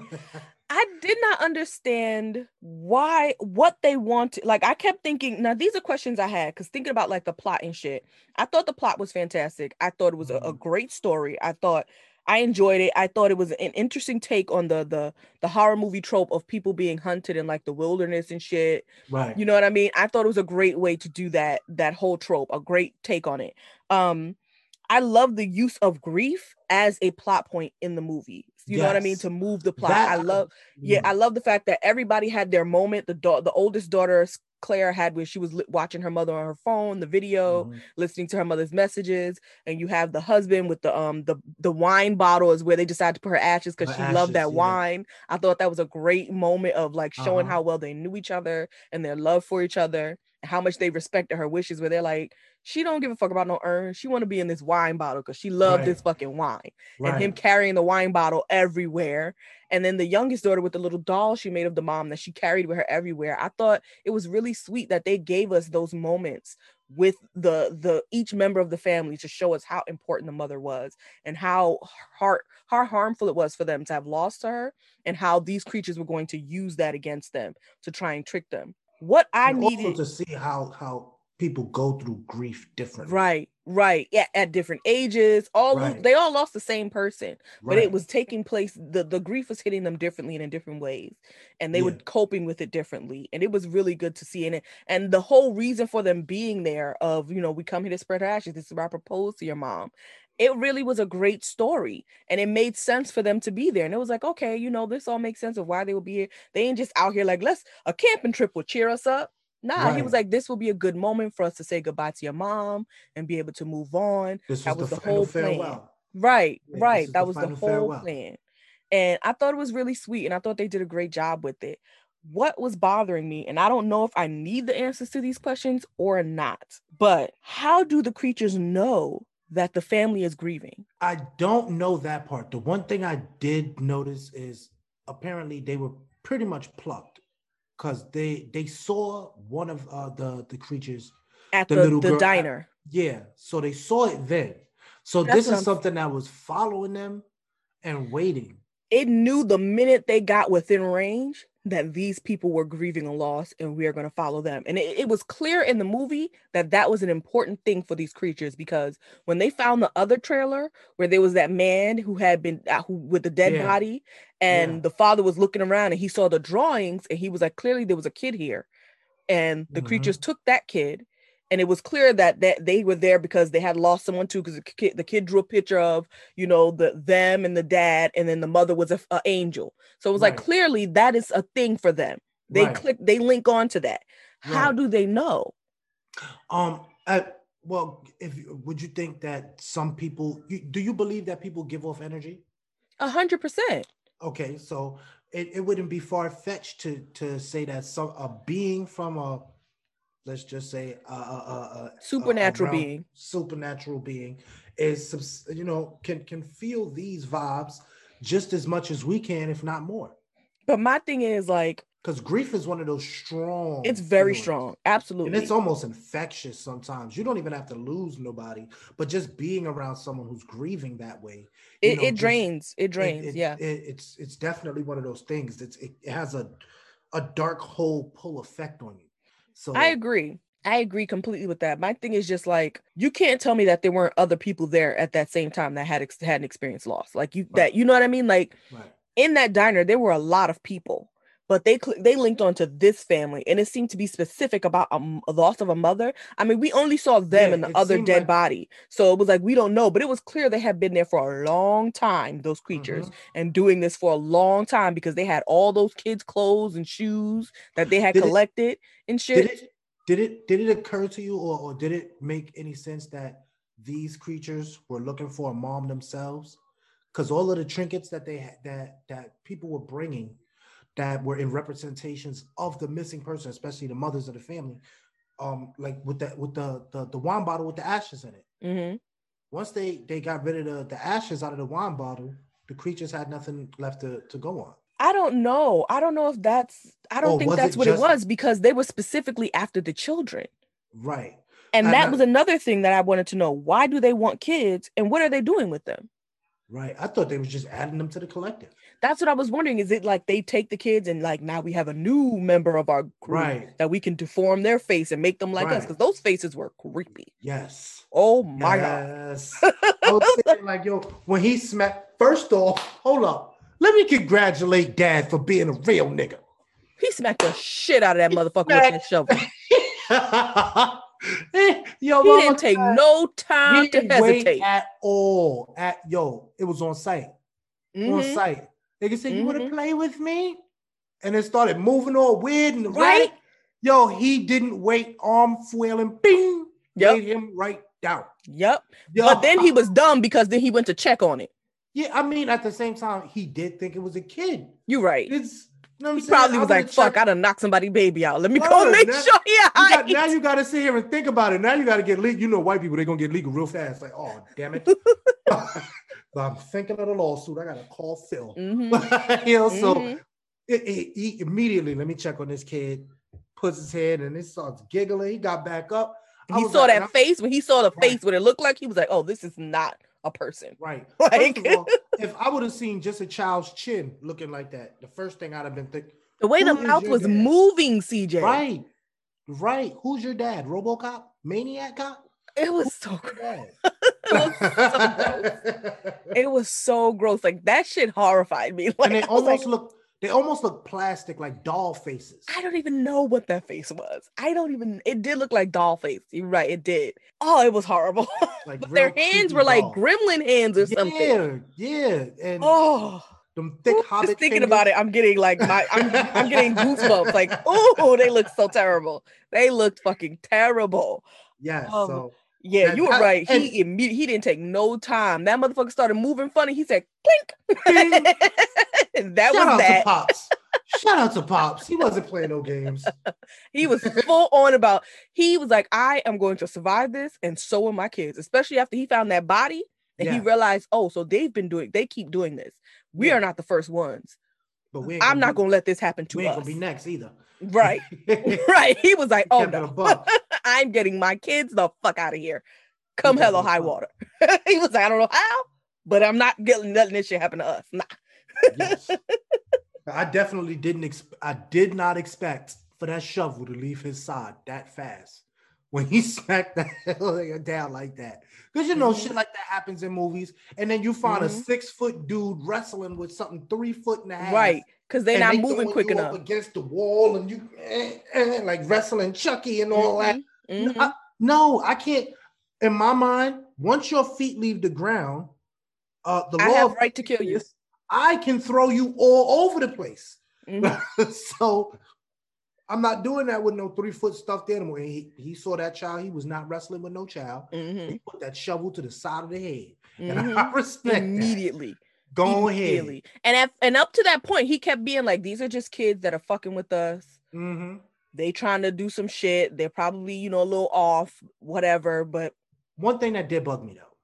I did not understand why what they wanted. Like I kept thinking, now these are questions I had because thinking about like the plot and shit. I thought the plot was fantastic. I thought it was a, a, mm-hmm. great story. I thought I enjoyed it. I thought it was an interesting take on the the the horror movie trope of people being hunted in like the wilderness and shit. Right. You know what I mean? I thought it was a great way to do that that whole trope, a great take on it. Um I love the use of grief as a plot point in the movie. You yes. know what I mean? To move the plot. That, I love, yeah, I love the fact that everybody had their moment. The da- the oldest daughter Claire had where she was li- watching her mother on her phone, the video, mm-hmm. listening to her mother's messages, and you have the husband with the um the the wine bottle is where they decided to put her ashes because she ashes, loved that yeah. wine. I thought that was a great moment of like showing uh-huh. how well they knew each other and their love for each other how much they respected her wishes where they're like she don't give a fuck about no urn. She want to be in this wine bottle because she loved Right. this fucking wine. Right. and him carrying the wine bottle everywhere. And then the youngest daughter with the little doll she made of the mom that she carried with her everywhere. I thought it was really sweet that they gave us those moments with the the each member of the family to show us how important the mother was and how hard how harmful it was for them to have lost her and how these creatures were going to use that against them to try and trick them what i And needed also to see how how people go through grief differently. right right yeah at different ages all Right. they all lost the same person but Right. it was taking place the, the grief was hitting them differently and in different ways and they were coping with it differently and it was really good to see in it and the whole reason for them being there of you know we come here to spread her ashes this is where i propose to your mom it really was a great story and it made sense for them to be there and it was like okay you know this all makes sense of why they would be here they ain't just out here like let's a camping trip will cheer us up Nah, he was like, this will be a good moment for us to say goodbye to your mom and be able to move on. This that was, the, the whole plan. farewell. Right, Yeah, right. That the was the whole farewell. plan. And I thought it was really sweet and I thought they did a great job with it. What was bothering me, and I don't know if I need the answers to these questions or not, but how do the creatures know that the family is grieving? I don't know that part. The one thing I did notice is apparently they were pretty much plucked because they they saw one of uh, the the creatures. At The the, little the girl- diner. Yeah, so they saw it then. So That's this is something that was following them and waiting. it knew the minute they got within range that these people were grieving a loss and we are going to follow them. And it, it was clear in the movie that that was an important thing for these creatures because when they found the other trailer where there was that man who had been uh, who with the dead Yeah. body and Yeah. the father was looking around and he saw the drawings and he was like clearly there was a kid here and the Mhm. creatures took that kid and it was clear that that they were there because they had lost someone too because the kid, the kid drew a picture of you know the them and the dad and then the mother was a, a angel. So it was like clearly that is a thing for them. They Right. click they link on to that. How do they know? Um, uh, well, if would you think that some people you, do you believe that people give off energy? a hundred percent. Okay, so it, it wouldn't be far fetched to to say that some a being from a let's just say a, a, a, Supernatural a being. supernatural being is you know can can feel these vibes just as much as we can, if not more. but my thing is like Because grief is one of those strong. it's very feelings. strong And it's almost infectious sometimes. You don't even have to lose nobody, but just being around someone who's grieving that way, it, know, it just- drains it drains it- yeah it- it's it's definitely one of those things. It's it, it has a a dark hole pull effect on you. So I agree. I agree completely with that. My thing is just like you can't tell me that there weren't other people there at that same time that had ex- had an experience loss. Like you that you know what I mean? Like right. in that diner there were a lot of people, but they cl- they linked onto this family and it seemed to be specific about a, loss of a mother. I mean, we only saw them Yeah, and the other dead like- body. So it was like we don't know, but it was clear they had been there for a long time those creatures Mhm. and doing this for a long time because they had all those kids clothes and shoes that they had Did it- collected and shit. Did it did it did it occur to you, or, or did it make any sense that these creatures were looking for a mom themselves? Because all of the trinkets that they had that that people were bringing that were in representations of the missing person, especially the mothers of the family, um, like with that with the the, the wine bottle with the ashes in it. Mm-hmm. Once they they got rid of the, the ashes out of the wine bottle, the creatures had nothing left to, to go on. I don't know. I don't know if that's. I don't Or think that's it what just- it was because they were specifically after the children, Right. and I that was another thing that I wanted to know. Why do they want kids, and what are they doing with them? Right. I thought they was just adding them to the collective. That's what I was wondering. Is it like they take the kids and like now we have a new member of our group Right. that we can deform their face and make them like us because those faces were creepy. Yes. Oh my god! I was saying like, yo, when he smacked, first off, hold up. Let me congratulate dad for being a real nigga. He smacked the shit out of that motherfucker with that shovel. Yo, He didn't take God, no he time to wait hesitate. at all. At yo, it was on site. On Mhm. site. Nigga said, You want to mm-hmm. play with me? And it started moving all weird and Right? Yo, he didn't wait, arm flailing, bing, Yep. laid him right down. Yep. Yo, But then he was dumb because then he went to check on it. Yeah, I mean, at the same time, he did think it was a kid. You're right. It's know what He saying? probably was like, "Fuck, checked- I done knocked somebody baby out. Let me go make now- sure he got- now you got to sit here and think about it. Now you got to get legal. You know, white people they're gonna get legal real fast. Like, oh damn it! so I'm thinking of the lawsuit. I gotta call Phil. Mhm, you know, so mhm. it, it- he immediately let me check on this kid. Puts his head and it starts giggling. He got back up. I he saw like- that face when he saw the Right. face what it looked like. He was like, "Oh, this is not a person." Right. Like- all, if I would have seen just a child's chin looking like that, the first thing I'd have been thinking, The way the mouth was dad? moving, CJ. right, right. Who's your dad? RoboCop, Maniac Cop. It was so gross. It was so gross. It was so gross. Like that shit horrified me. Like and they almost like, look, they almost look plastic, like doll faces. I don't even know what that face was. I don't even. It did look like doll face. You're right. It did. Oh, it was horrible. Like but their hands were like gremlin hands or something. Yeah, yeah, and Oh, them thick ooh, hobbit. just thinking about it, I'm getting like my. I'm, I'm getting goosebumps. Like, oh, they look so terrible. They looked fucking terrible. Yes. Um, so Yeah, you were right. and- He imme- he didn't take no time. That motherfucker started moving funny. He said, "Clink." And that shout was out that. to Pops. Shout out to Pops. He wasn't playing no games. He was full on about. He was like, "I am going to survive this, and so are my kids." Especially after he found that body, and he realized, "Oh, so they've been doing. They keep doing this. We Yeah. are not the first ones. But we I'm not going to let this happen to we ain't us." gonna be next either. Right, right. He was like, "Oh no. I'm getting my kids the fuck out of here. Come hell or high water." he was like, "I don't know how, but I'm not getting letting this shit happen to us." Nah. yes. I definitely didn't. Ex- I did not expect for that shovel to leave his side that fast when he smacked that down like that. Because you know Mhm. shit like that happens in movies, and then you find a Mhm. six foot dude wrestling with something three foot and a half, Right, because they're and not they moving quick you enough. up against the wall, and you eh, eh, like wrestling Chucky and all that. Mhm, No, mhm. I, no, I can't. In my mind, once your feet leave the ground, uh, the I law right to kill you. I can throw you all over the place. Mhm. so I'm not doing that with no three foot stuffed animal. And he, he saw that child. He was not wrestling with no child. Mhm, He put that shovel to the side of the head. mhm. And I respect that. Go ahead. And at, and up to that point, he kept being like, "These are just kids that are fucking with us. hmm They trying to do some shit. They're probably you know a little off, whatever." But One thing that did bug me though,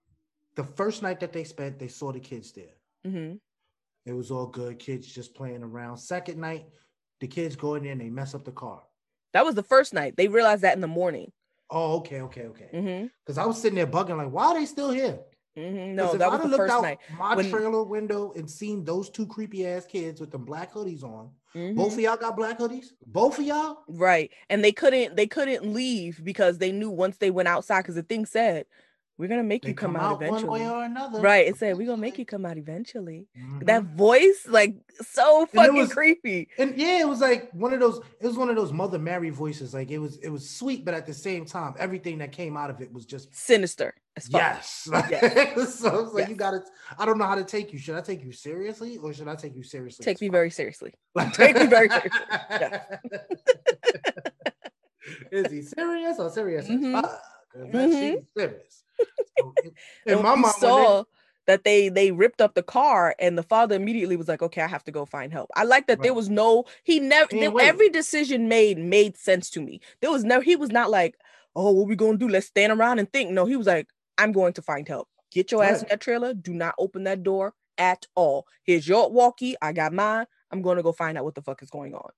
the first night that they spent, they saw the kids there. mhm. It was all good. Kids just playing around. Second night, the kids go in there and they mess up the car. that was the first night. They realized that in the morning. Oh, okay, okay, okay. hmm Because I was sitting there bugging, like, why are they still here? Hmm 'Cause No, that was the looked first out night. my When- trailer window and seen those two creepy ass kids with them black hoodies on. Mhm. Both of y'all got black hoodies? Both of y'all? Right. And they couldn't they couldn't leave because they knew once they went outside because the thing said, We're gonna make They you come, come out, out one eventually. way or another. Right. It said, We're gonna make you come out eventually. Mhm. That voice, like so fucking was- creepy. and yeah, it was like one of those. It was one of those Mother Mary voices. Like it was, it was sweet, but at the same time, everything that came out of it was just Sinister yes. Yes. so it's like you got to. I don't know how to take you. Should I take you seriously or should I take you seriously? Take me very seriously. Like- take me very seriously. Yes. Is he serious or serious? as Mhm. fuck? 'Cause that Mhm. she's serious. So, in- my mind, when they- saw that they they ripped up the car and the father immediately was like okay i have to go find help. I like that there was no he never He there- every decision made made sense to me. There was never he was not like oh what we gonna do? Let's stand around and think. No he was like i'm going to find help. Get your ass in that trailer. Do not open that door at all. Here's your walkie. I got mine. I'm going to go find out what the fuck is going on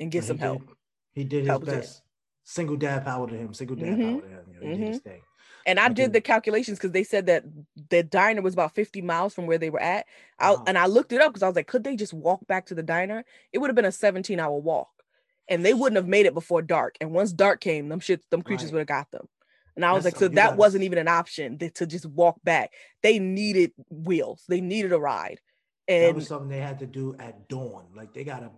and get he some help. did- He did his Help was it. best. Single dad power to him. Single dad Mhm. power to him. You know, He did his thing. And I did the calculations because they said that the diner was about 50 miles from where they were at. I, Wow. And I looked it up because I was like, could they just walk back to the diner? It would have been a 17 hour walk. And they wouldn't have made it before dark. And once dark came, them shits, them creatures Right. would have got them. And I was That's like, so that gotta wasn't even an option to just walk back. They needed wheels. They needed a ride. That was something they had to do at dawn. Like they gotta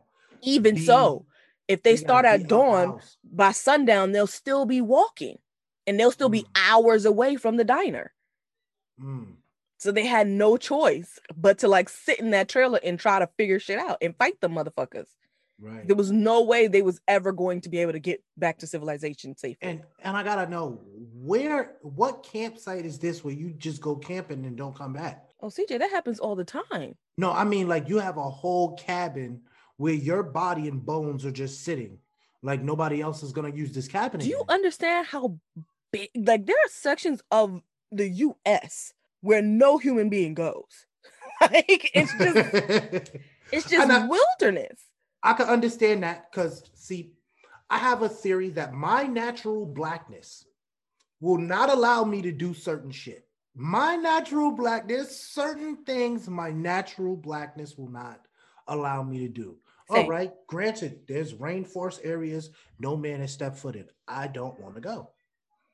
even be- so, if they gotta start at dawn, by sundown, they'll still be walking and they'll still be Mm. hours away from the diner. Mm. So they had no choice but to like sit in that trailer and try to figure shit out and fight the motherfuckers. Right. There was no way they was ever going to be able to get back to civilization safely. And and I gotta know where what campsite is this where you just go camping and don't come back? oh, CJ, that happens all the time. No, I mean like you have a whole cabin where your body and bones are just sitting, like nobody else is gonna use this cabin. Do you understand how big? Like there are sections of the U.S. where no human being goes. like it's just it's just I, wilderness. I can understand that because see, I have a theory that my natural blackness will not allow me to do certain shit. My natural blackness, certain things, my natural blackness will not allow me to do. Same. All right, granted, there's rainforest areas no man has stepped foot in. I don't want to go.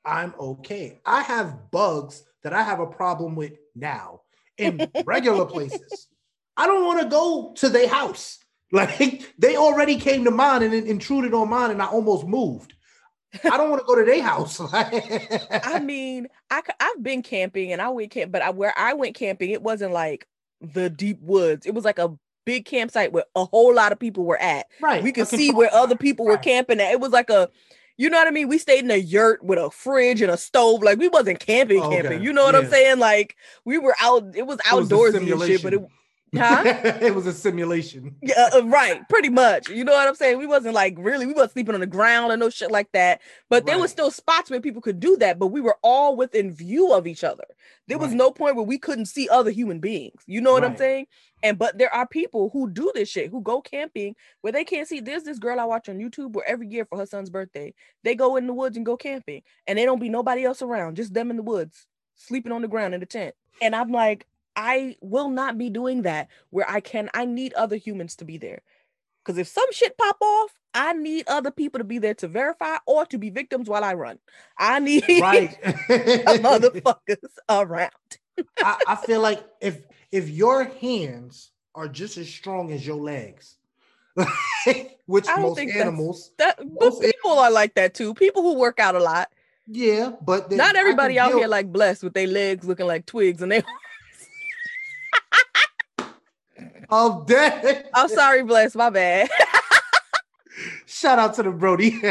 I'm okay. I have bugs that I have a problem with now in regular places. I don't want to go to their house. Like they already came to mine and intruded on mine, and I almost moved. I don't want to go to their house. I mean, I I've been camping and I went camp, but I, where I went camping, it wasn't like the deep woods. It was like a big campsite where a whole lot of people were at. Right. We could see where other people were camping at. It was like a you know what I mean? We stayed in a yurt with a fridge and a stove. Like we wasn't camping, okay. camping. You know what yeah. I'm saying? Like we were out. It was outdoorsy and shit, but it Huh? it was a simulation. Yeah, uh, right. Pretty much. You know what I'm saying? We wasn't like really, we wasn't sleeping on the ground or no shit like that. But right. there was still spots where people could do that, but we were all within view of each other. There was right. no point where we couldn't see other human beings. You know what right. I'm saying? And but there are people who do this shit, who go camping where they can't see. There's this girl I watch on YouTube where every year for her son's birthday, they go in the woods and go camping, and they don't be nobody else around, just them in the woods, sleeping on the ground in the tent. And I'm like, I will not be doing that where I can, I need other humans to be there. Because if some shit pop off, I need other people to be there to verify or to be victims while I run. I need right. motherfuckers around. I, I feel like if if your hands are just as strong as your legs, which most animals, that, most people animals, are like that too. People who work out a lot. Yeah, but not everybody out here like blessed with their legs looking like twigs and they I'm dead. I'm sorry, bless. My bad. Shout out to the Brody.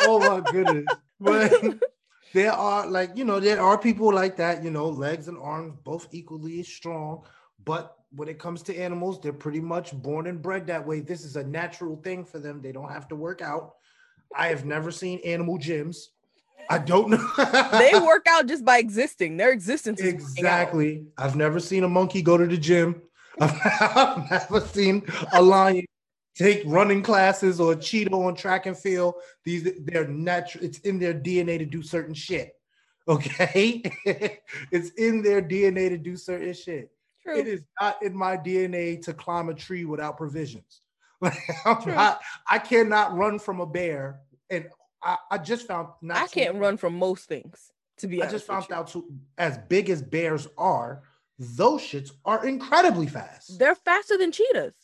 oh my goodness. But there are like, you know, there are people like that, you know, legs and arms both equally strong. But when it comes to animals, they're pretty much born and bred that way. This is a natural thing for them. They don't have to work out. I have never seen animal gyms. I don't know. they work out just by existing. Their existence exactly. I've never seen a monkey go to the gym. I've never seen a lion take running classes or a cheetah on track and field. These they're natural. It's in their DNA to do certain shit. Okay, it's in their DNA to do certain shit. True. It is not in my DNA to climb a tree without provisions. Not, I cannot run from a bear and I, I just found I can't run from most things. To be I just found out to, as big as bears are, those shits are incredibly fast. They're faster than cheetahs.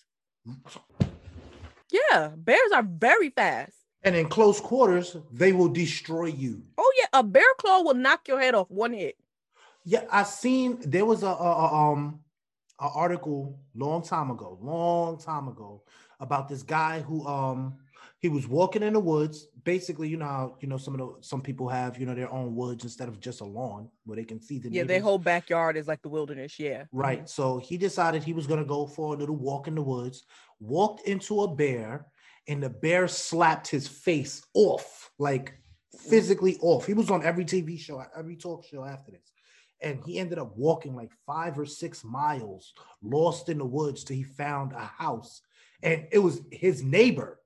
Yeah, bears are very fast. And in close quarters, they will destroy you. Oh yeah, a bear claw will knock your head off one hit. Yeah, I seen there was a, a, a um an article long time ago, long time ago about this guy who um he was walking in the woods. Basically, you know how you know some of the some people have you know their own woods instead of just a lawn where they can see the yeah neighbors. their whole backyard is like the wilderness. Yeah, right. Mm-hmm. So he decided he was gonna go for a little walk in the woods. Walked into a bear, and the bear slapped his face off, like physically off. He was on every TV show, every talk show after this. And he ended up walking like five or six miles, lost in the woods, till he found a house. And it was his neighbor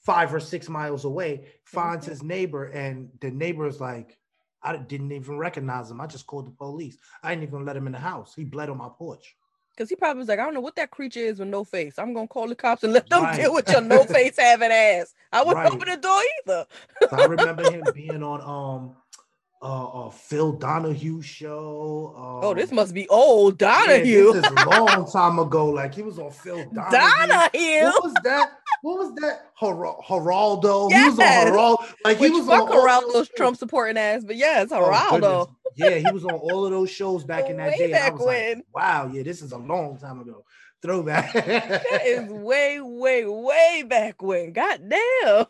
five or six miles away, finds his neighbor, and the neighbor is like, I didn't even recognize him. I just called the police. I didn't even let him in the house. He bled on my porch. Because he probably was like, I don't know what that creature is with no face. I'm gonna call the cops and let them right. deal with your no face having ass. I wouldn't right. open the door either. so I remember him being on um uh, uh Phil Donahue show. Um, oh, this must be old Donahue. Yeah, this is a long time ago. Like he was on Phil Donahue. Donahue. What was that? What was that? Her- Geraldo. Yes. He was on Geraldo. Like Which he was on Geraldo's Trump supporting ass, but yes, oh, Geraldo. Oh, yeah, he was on all of those shows back in that way day. Back when. Like, wow, yeah, this is a long time ago. Throwback. that is way, way, way back when. God damn.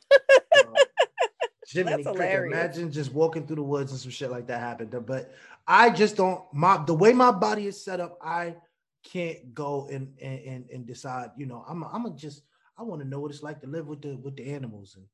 Jimmy, That's hilarious. Imagine just walking through the woods and some shit like that happened. But I just don't my the way my body is set up, I can't go and and and decide. You know, I'm I'm gonna just I want to know what it's like to live with the with the animals and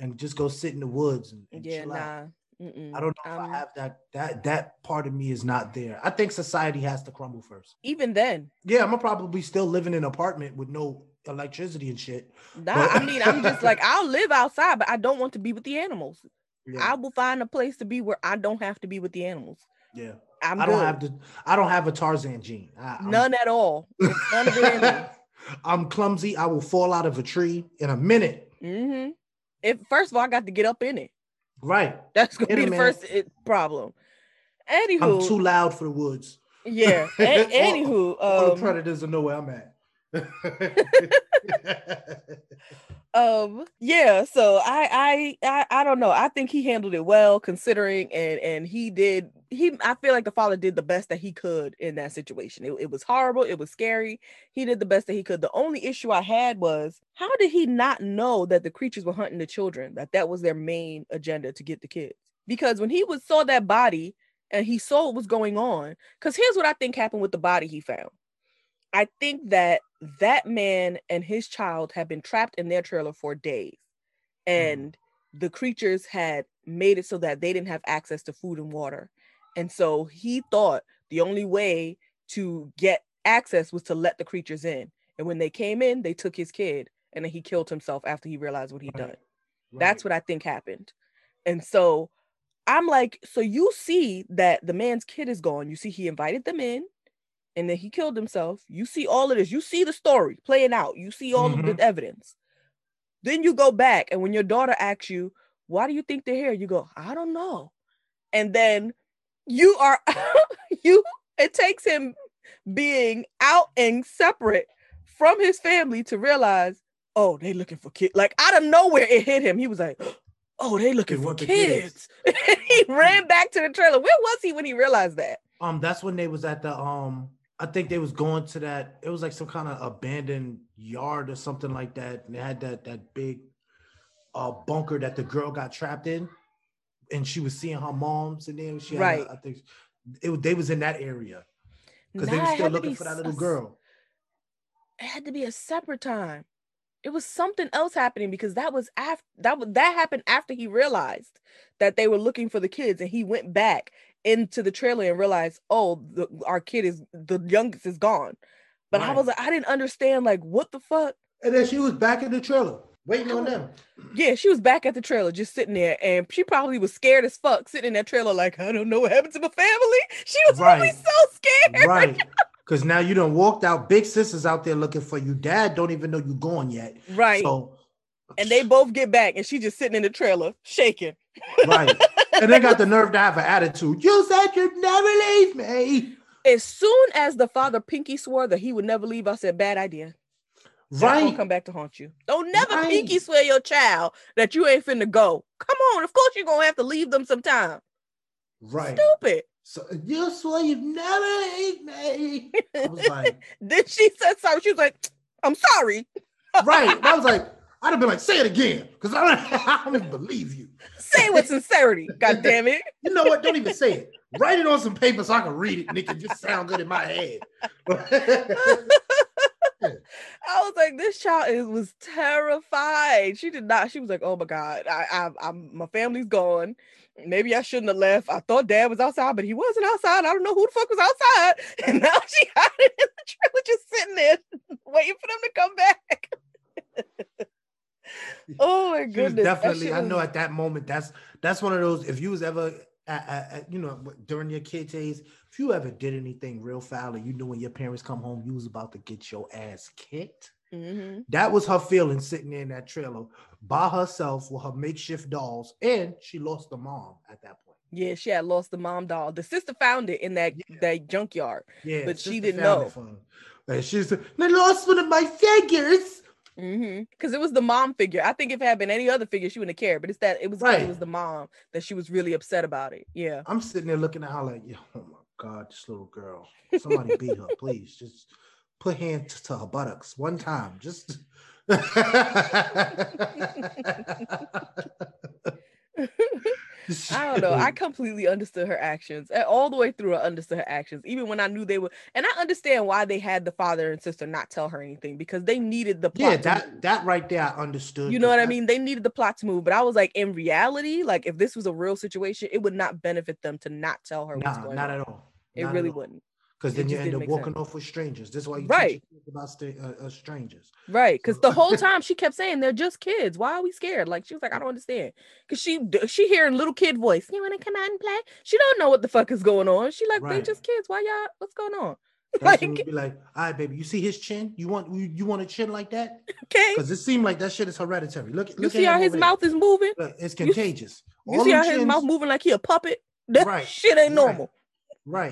and just go sit in the woods and, and yeah, chill nah. out. Mm-mm. I don't know Um, if I have that that that part of me is not there. I think society has to crumble first. Even then, Yeah, I'm probably still live in an apartment with no electricity and shit. nah, But- I mean, I'm just like, I'll live outside, but I don't want to be with the animals. Yeah, I will find a place to be where I don't have to be with the animals. yeah. I'm I don't good. have the I don't have a Tarzan gene. I, None at all. None of it in me. I'm clumsy. I will fall out of a tree in a minute. hmm If first of all, I got to get up in it. Right. That's gonna In be the minute. first it, problem. Anywho, I'm too loud for the woods. yeah. A- anywho, All the um, predators will know where I'm at. um, yeah. So I, I, I, I don't know. I think he handled it well, considering, and and he did. He, I feel like the father did the best that he could in that situation. It, it was horrible. It was scary. He did the best that he could. The only issue I had was how did he not know that the creatures were hunting the children? That that was their main agenda to get the kids. Because when he was saw that body and he saw what was going on, because here's what I think happened with the body he found. I think that that man and his child had been trapped in their trailer for days, mm. and the creatures had made it so that they didn't have access to food and water. And so he thought the only way to get access was to let the creatures in. And when they came in, they took his kid and then he killed himself after he realized what he'd Right. done. That's what I think happened. And so I'm like, so you see that the man's kid is gone. You see he invited them in and then he killed himself. You see all of this. You see the story playing out. You see all of the evidence. Then you go back and when your daughter asks you, why do you think they're here? You go, I don't know. And then you are you it takes him being out and separate from his family to realize, oh, they looking for kids. Like out of nowhere, it hit him. He was like, oh, they looking They for kids. kids. He ran back to the trailer. Where was he when he realized that? Um, that's when they was at the um. I think they was going to that. It was like some kind of abandoned yard or something like that, and they had that that big uh bunker that the girl got trapped in, and she was seeing her moms and then she had, Right. I think it was, they was in that area because they were still looking for that little girl. It had to be a separate time. It was something else happening because that was after that that happened after he realized that they were looking for the kids and he went back into the trailer and realized, oh, the, our kid is the youngest is gone. But I was like, I didn't understand, like, what the fuck? And then she was back in the trailer waiting on them. Yeah, she was back at the trailer, just sitting there, and she probably was scared as fuck, sitting in that trailer, like, I don't know what happened to my family. She was probably Right. so scared. right. Because now you done walked out. Big sister's out there looking for you. Dad don't even know you gone yet. Right. So and they both get back, and she just sitting in the trailer, shaking. right. And they got the nerve to have an attitude. You said you'd never leave me. As soon as the father Pinky swore that he would never leave, I said, bad idea. Right. come back to haunt you. Don't never Right. Pinky swear your child that you ain't finna go. Come on, of course you're gonna have to leave them sometime. Right. Stupid. So you swore you'd never leave me. I was like, then she said sorry. She was like, I'm sorry. right. I was like, I'd have been like, say it again. Because I don't, I don't even believe you. Say it with sincerity. God damn it. You know what? Don't even say it. Write it on some paper so I can read it and it can just sound good in my head. I was like, this child is was terrified. She did not. She was like, oh my god, I, I, I'm my family's gone. Maybe I shouldn't have left. I thought dad was outside, but he wasn't outside. I don't know who the fuck was outside. And now she got it in the trailer, just sitting there waiting for them to come back. Oh my goodness! definitely. I know at that moment, that's that's one of those. If you was ever, at, at, at, you know, during your kid days, if you ever did anything real foul, and you knew when your parents come home, you was about to get your ass kicked. Mhm. That was her feeling sitting in that trailer by herself with her makeshift dolls, and she lost the mom at that point. Yeah, she had lost the mom doll. The sister found it in that Yeah. that junkyard. Yeah, But she didn't know. And she's like, I lost one of my figures. Mm-hmm. Because it was the mom figure. I think if it had been any other figure, she wouldn't have cared. But it's that it was Right. it was the mom that she was really upset about it. Yeah. I'm sitting there looking at her like, oh my god, this little girl. Somebody beat her, please. Just put hands to her buttocks one time. Just I don't know. I completely understood her actions. All the way through, I understood her actions, even when I knew they were. And I understand why they had the father and sister not tell her anything because they needed the plot. Yeah, that that right there, I understood. You know what I mean? They needed the plot to move. But I was like, in reality, like if this was a real situation, it would not benefit them to not tell her nah, what's going not on. Not at all. It not really wouldn't because then you end up walking sense. off with strangers. This is why you right about st- uh, uh, strangers. Right, because so. the whole time she kept saying they're just kids. Why are we scared? Like she was like, I don't understand. Because she she hearing little kid voice. You want to come out and play? She don't know what the fuck is going on. She like right. they just kids. Why y'all? What's going on? like, be like, all right, baby, you see his chin? You want you, you want a chin like that? Okay. Because it seemed like that shit is hereditary. Look, you see how his mouth is moving? Look, it's contagious. You, you see how chins, his mouth moving like he a puppet? That right. shit ain't normal. Right.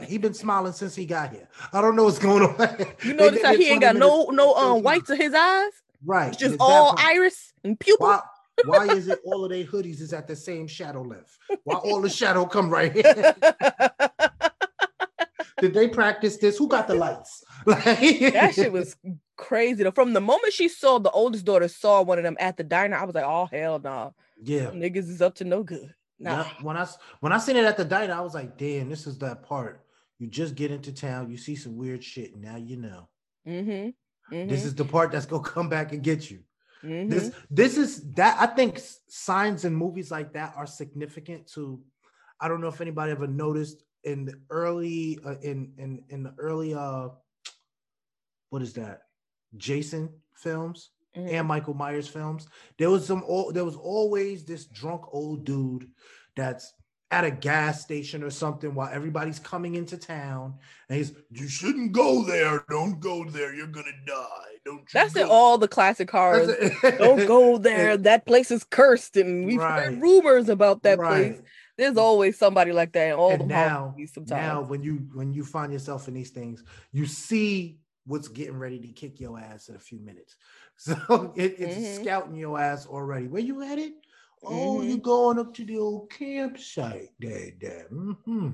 He been smiling since he got here. I don't know what's going on. You notice how he ain't got no no um whites of his eyes? Right. It's just all iris and pupil. Why, why is it all of their hoodies is at the same shadow length? Why all the shadow come right here? Did they practice this? Who got the lights? that shit was crazy. From the moment she saw the oldest daughter saw one of them at the diner, I was like, oh hell no. Nah. Yeah. Niggas is up to no good. When I when I seen it at the diner, I was like, damn, this is that part. You just get into town, you see some weird shit, now you know. Mm-hmm. Mm-hmm. This is the part that's gonna come back and get you. Mm-hmm. This this is that I think signs in movies like that are significant to. I don't know if anybody ever noticed in the early uh, in in in the early uh what is that Jason films mm-hmm. and Michael Myers films. There was some there was always this drunk old dude that's at a gas station or something while everybody's coming into town and he's you shouldn't go there don't go there you're gonna die don't that's in all the classic horrors don't go there that place is cursed and we've right. heard rumors about that right. place there's always somebody like that in all and the now, sometimes. now when you when you find yourself in these things you see what's getting ready to kick your ass in a few minutes So it, it's mm-hmm. scouting your ass already. Where you headed? Oh, mm-hmm. you going up to the old campsite there, there. Mm-hmm.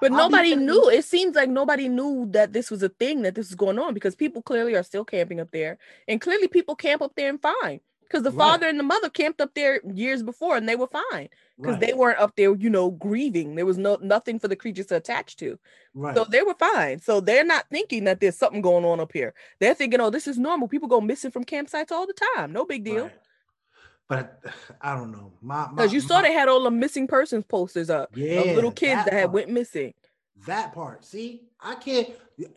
But I'll nobody knew. It seems like nobody knew that this was a thing, that this was going on, because people clearly are still camping up there, and clearly people camp up there and fine. Because the right. father and the mother camped up there years before, and they were fine because right. they weren't up there, you know, grieving. There was no nothing for the creatures to attach to. Right. So they were fine. So they're not thinking that there's something going on up here. They're thinking, oh, this is normal. People go missing from campsites all the time. No big deal. But I don't know. My because you saw my, they had all the missing persons posters up. Yeah. Of little kids that, that had went missing. That part. See, I can't.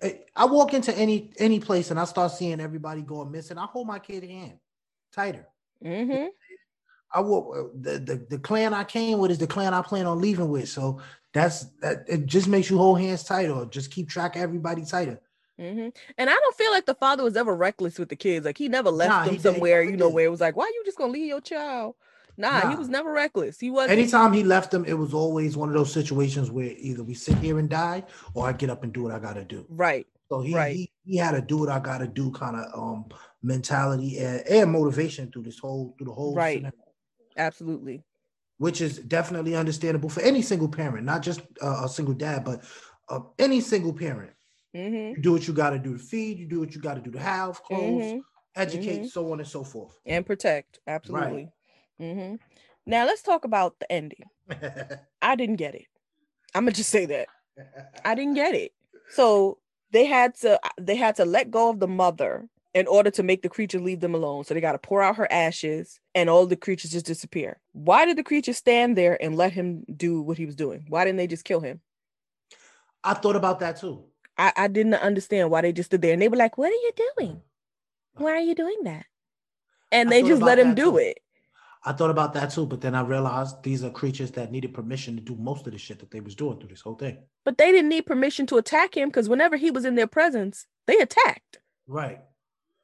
Eh, I walk into any any place and I start seeing everybody going missing. I hold my kid hand tighter. Mm-hmm. I will uh, the, the the clan I came with is the clan I plan on leaving with. So that's that. It just makes you hold hands tighter. Or just keep track of everybody tighter. Mm-hmm. And I don't feel like the father was ever reckless with the kids. Like he never left nah, them somewhere, you know, where it was like, why you just gonna leave your child? Nah, nah, he was never reckless. He was anytime he left them, it was always one of those situations where either we sit here and die or I get up and do what I gotta do. Right. So he right. he, he had to do what I gotta do kind of um mentality and, and motivation through this whole through the whole right. Scenario. Absolutely. Which is definitely understandable for any single parent, not just uh, a single dad, but uh, any single parent. Mm-hmm. You do what you got to do to feed. You do what you got to do to have clothes, mm-hmm. educate, mm-hmm. so on and so forth, and protect. Absolutely. Right. Mm-hmm. Now let's talk about the ending. I didn't get it. I'm gonna just say that I didn't get it. So they had to they had to let go of the mother in order to make the creature leave them alone. So they got to pour out her ashes and all the creatures just disappear. Why did the creature stand there and let him do what he was doing? Why didn't they just kill him? I thought about that too. I, I didn't understand why they just stood there and they were like, What are you doing? Why are you doing that? And they just let him do too. it. I thought about that too, but then I realized these are creatures that needed permission to do most of the shit that they was doing through this whole thing. But they didn't need permission to attack him because whenever he was in their presence, they attacked. Right.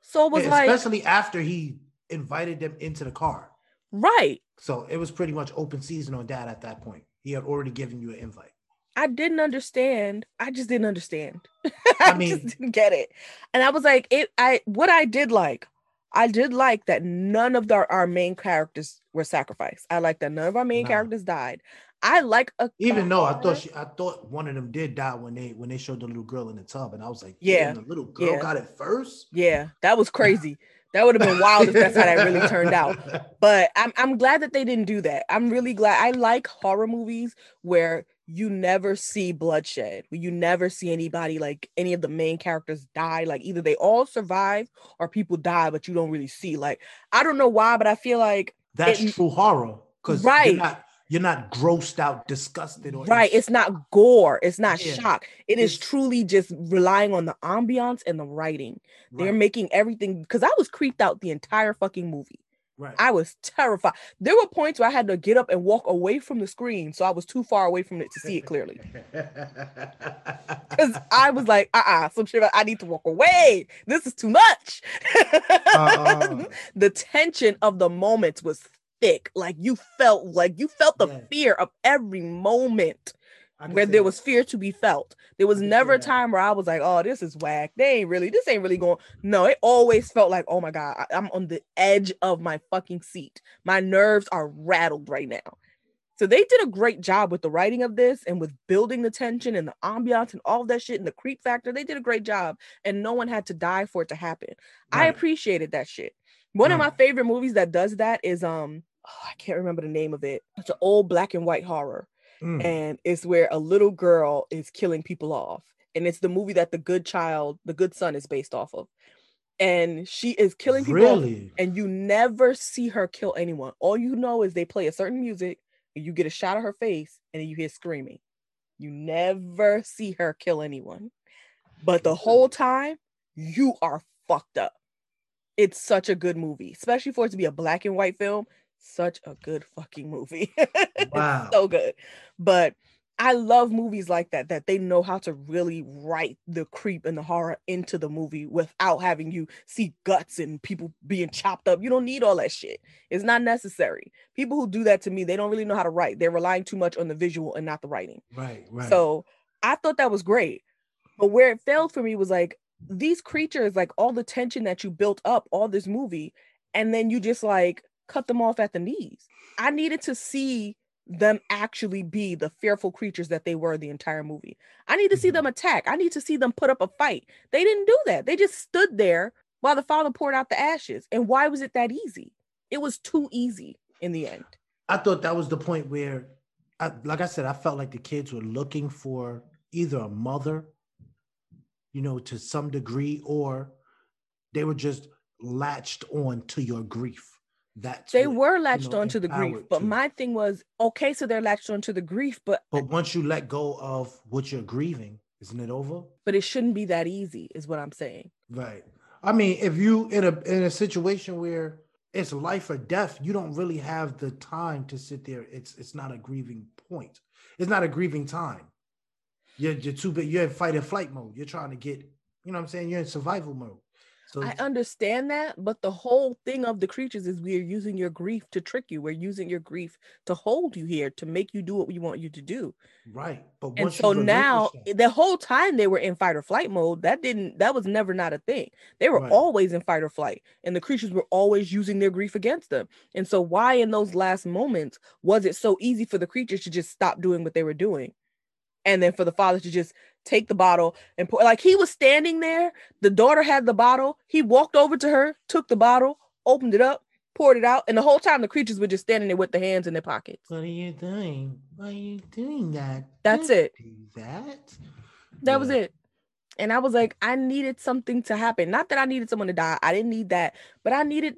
So it was yeah, like especially after he invited them into the car. Right. So it was pretty much open season on dad at that point. He had already given you an invite. I didn't understand. I just didn't understand. I, mean, just didn't get it. And I was like, it I what I did like, I did like that none of our, our main characters were sacrificed. I like that none of our main no. characters died. I like a even though I thought she, I thought one of them did die when they when they showed the little girl in the tub, and I was like, yeah, the little girl yeah. got it first. Yeah, that was crazy. That would have been wild if that's how that really turned out. But I'm I'm glad that they didn't do that. I'm really glad. I like horror movies where you never see bloodshed. Where you never see anybody like any of the main characters die. Like either they all survive or people die, but you don't really see. Like I don't know why, but I feel like that's it, true horror. Because right. You're not, grossed out, disgusted, or right. It's not gore. It's not yeah. shock. It it's, is truly just relying on the ambiance and the writing. Right. They're making everything because I was creeped out the entire fucking movie. Right. I was terrified. There were points where I had to get up and walk away from the screen, so I was too far away from it to see it clearly. Because I was like, uh, uh-uh, uh some shit. I need to walk away. This is too much. uh, the tension of the moments was thick. Like you felt like you felt the yeah. fear of every moment where there that. was fear to be felt. There was never a time where I was like, "Oh, this is whack. They ain't really. This ain't really going." No, it always felt like, "Oh my god, I, I'm on the edge of my fucking seat. My nerves are rattled right now." So they did a great job with the writing of this and with building the tension and the ambiance and all that shit and the creep factor. They did a great job, and no one had to die for it to happen. Right. I appreciated that shit. One of my favorite movies that does that is um oh, I can't remember the name of it. It's an old black and white horror. Mm. And it's where a little girl is killing people off. And it's the movie that the good child, the good son is based off of. And she is killing people really? and you never see her kill anyone. All you know is they play a certain music, and you get a shot of her face, and then you hear screaming. You never see her kill anyone. But the whole time, you are fucked up. It's such a good movie, especially for it to be a black and white film such a good fucking movie. Wow. so good. But I love movies like that, that they know how to really write the creep and the horror into the movie without having you see guts and people being chopped up. You don't need all that shit. It's not necessary. People who do that to me, they don't really know how to write. They're relying too much on the visual and not the writing. Right, right. So I thought that was great. But where it failed for me was like these creatures, like all the tension that you built up all this movie, and then you just like cut them off at the knees. I needed to see them actually be the fearful creatures that they were the entire movie. I need to see mm-hmm. them attack. I need to see them put up a fight. They didn't do that. They just stood there while the father poured out the ashes. And why was it that easy? It was too easy in the end. I thought that was the point where, I, like I said, I felt like the kids were looking for either a mother, you know, to some degree, or they were just latched on to your grief that's they were latched you know, onto the grief but to. my thing was okay so they're latched onto the grief but but once you let go of what you're grieving isn't it over? But it shouldn't be that easy is what i'm saying. Right. I mean if you in a in a situation where it's life or death you don't really have the time to sit there. It's it's not a grieving point. It's not a grieving time. You're, you're too big you're in fight and flight mode. You're trying to get you know what i'm saying? You're in survival mode so I understand that, but the whole thing of the creatures is we're using your grief to trick you. We're using your grief to hold you here to make you do what we want you to do. Right. But and so now the whole time they were in fight or flight mode, that didn't that was never not a thing. They were right. always in fight or flight, and the creatures were always using their grief against them. And so why in those last moments was it so easy for the creatures to just stop doing what they were doing? And then for the father to just take the bottle and pour. Like he was standing there. The daughter had the bottle. He walked over to her, took the bottle, opened it up, poured it out, and the whole time the creatures were just standing there with their hands in their pockets. What are you doing? Why are you doing that? That's Don't it. That. That yeah. was it. And I was like, I needed something to happen. Not that I needed someone to die. I didn't need that, but I needed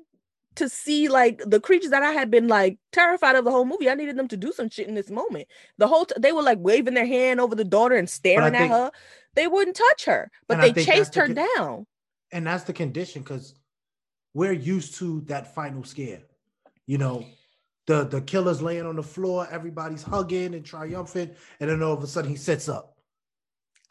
to see like the creatures that I had been like terrified of the whole movie. I needed them to do some shit in this moment. The whole t- they were like waving their hand over the daughter and staring think, at her. They wouldn't touch her, but they chased her the down. And that's the condition because we're used to that final scare. You know, the the killer's laying on the floor, everybody's hugging and triumphant, and then all of a sudden he sits up.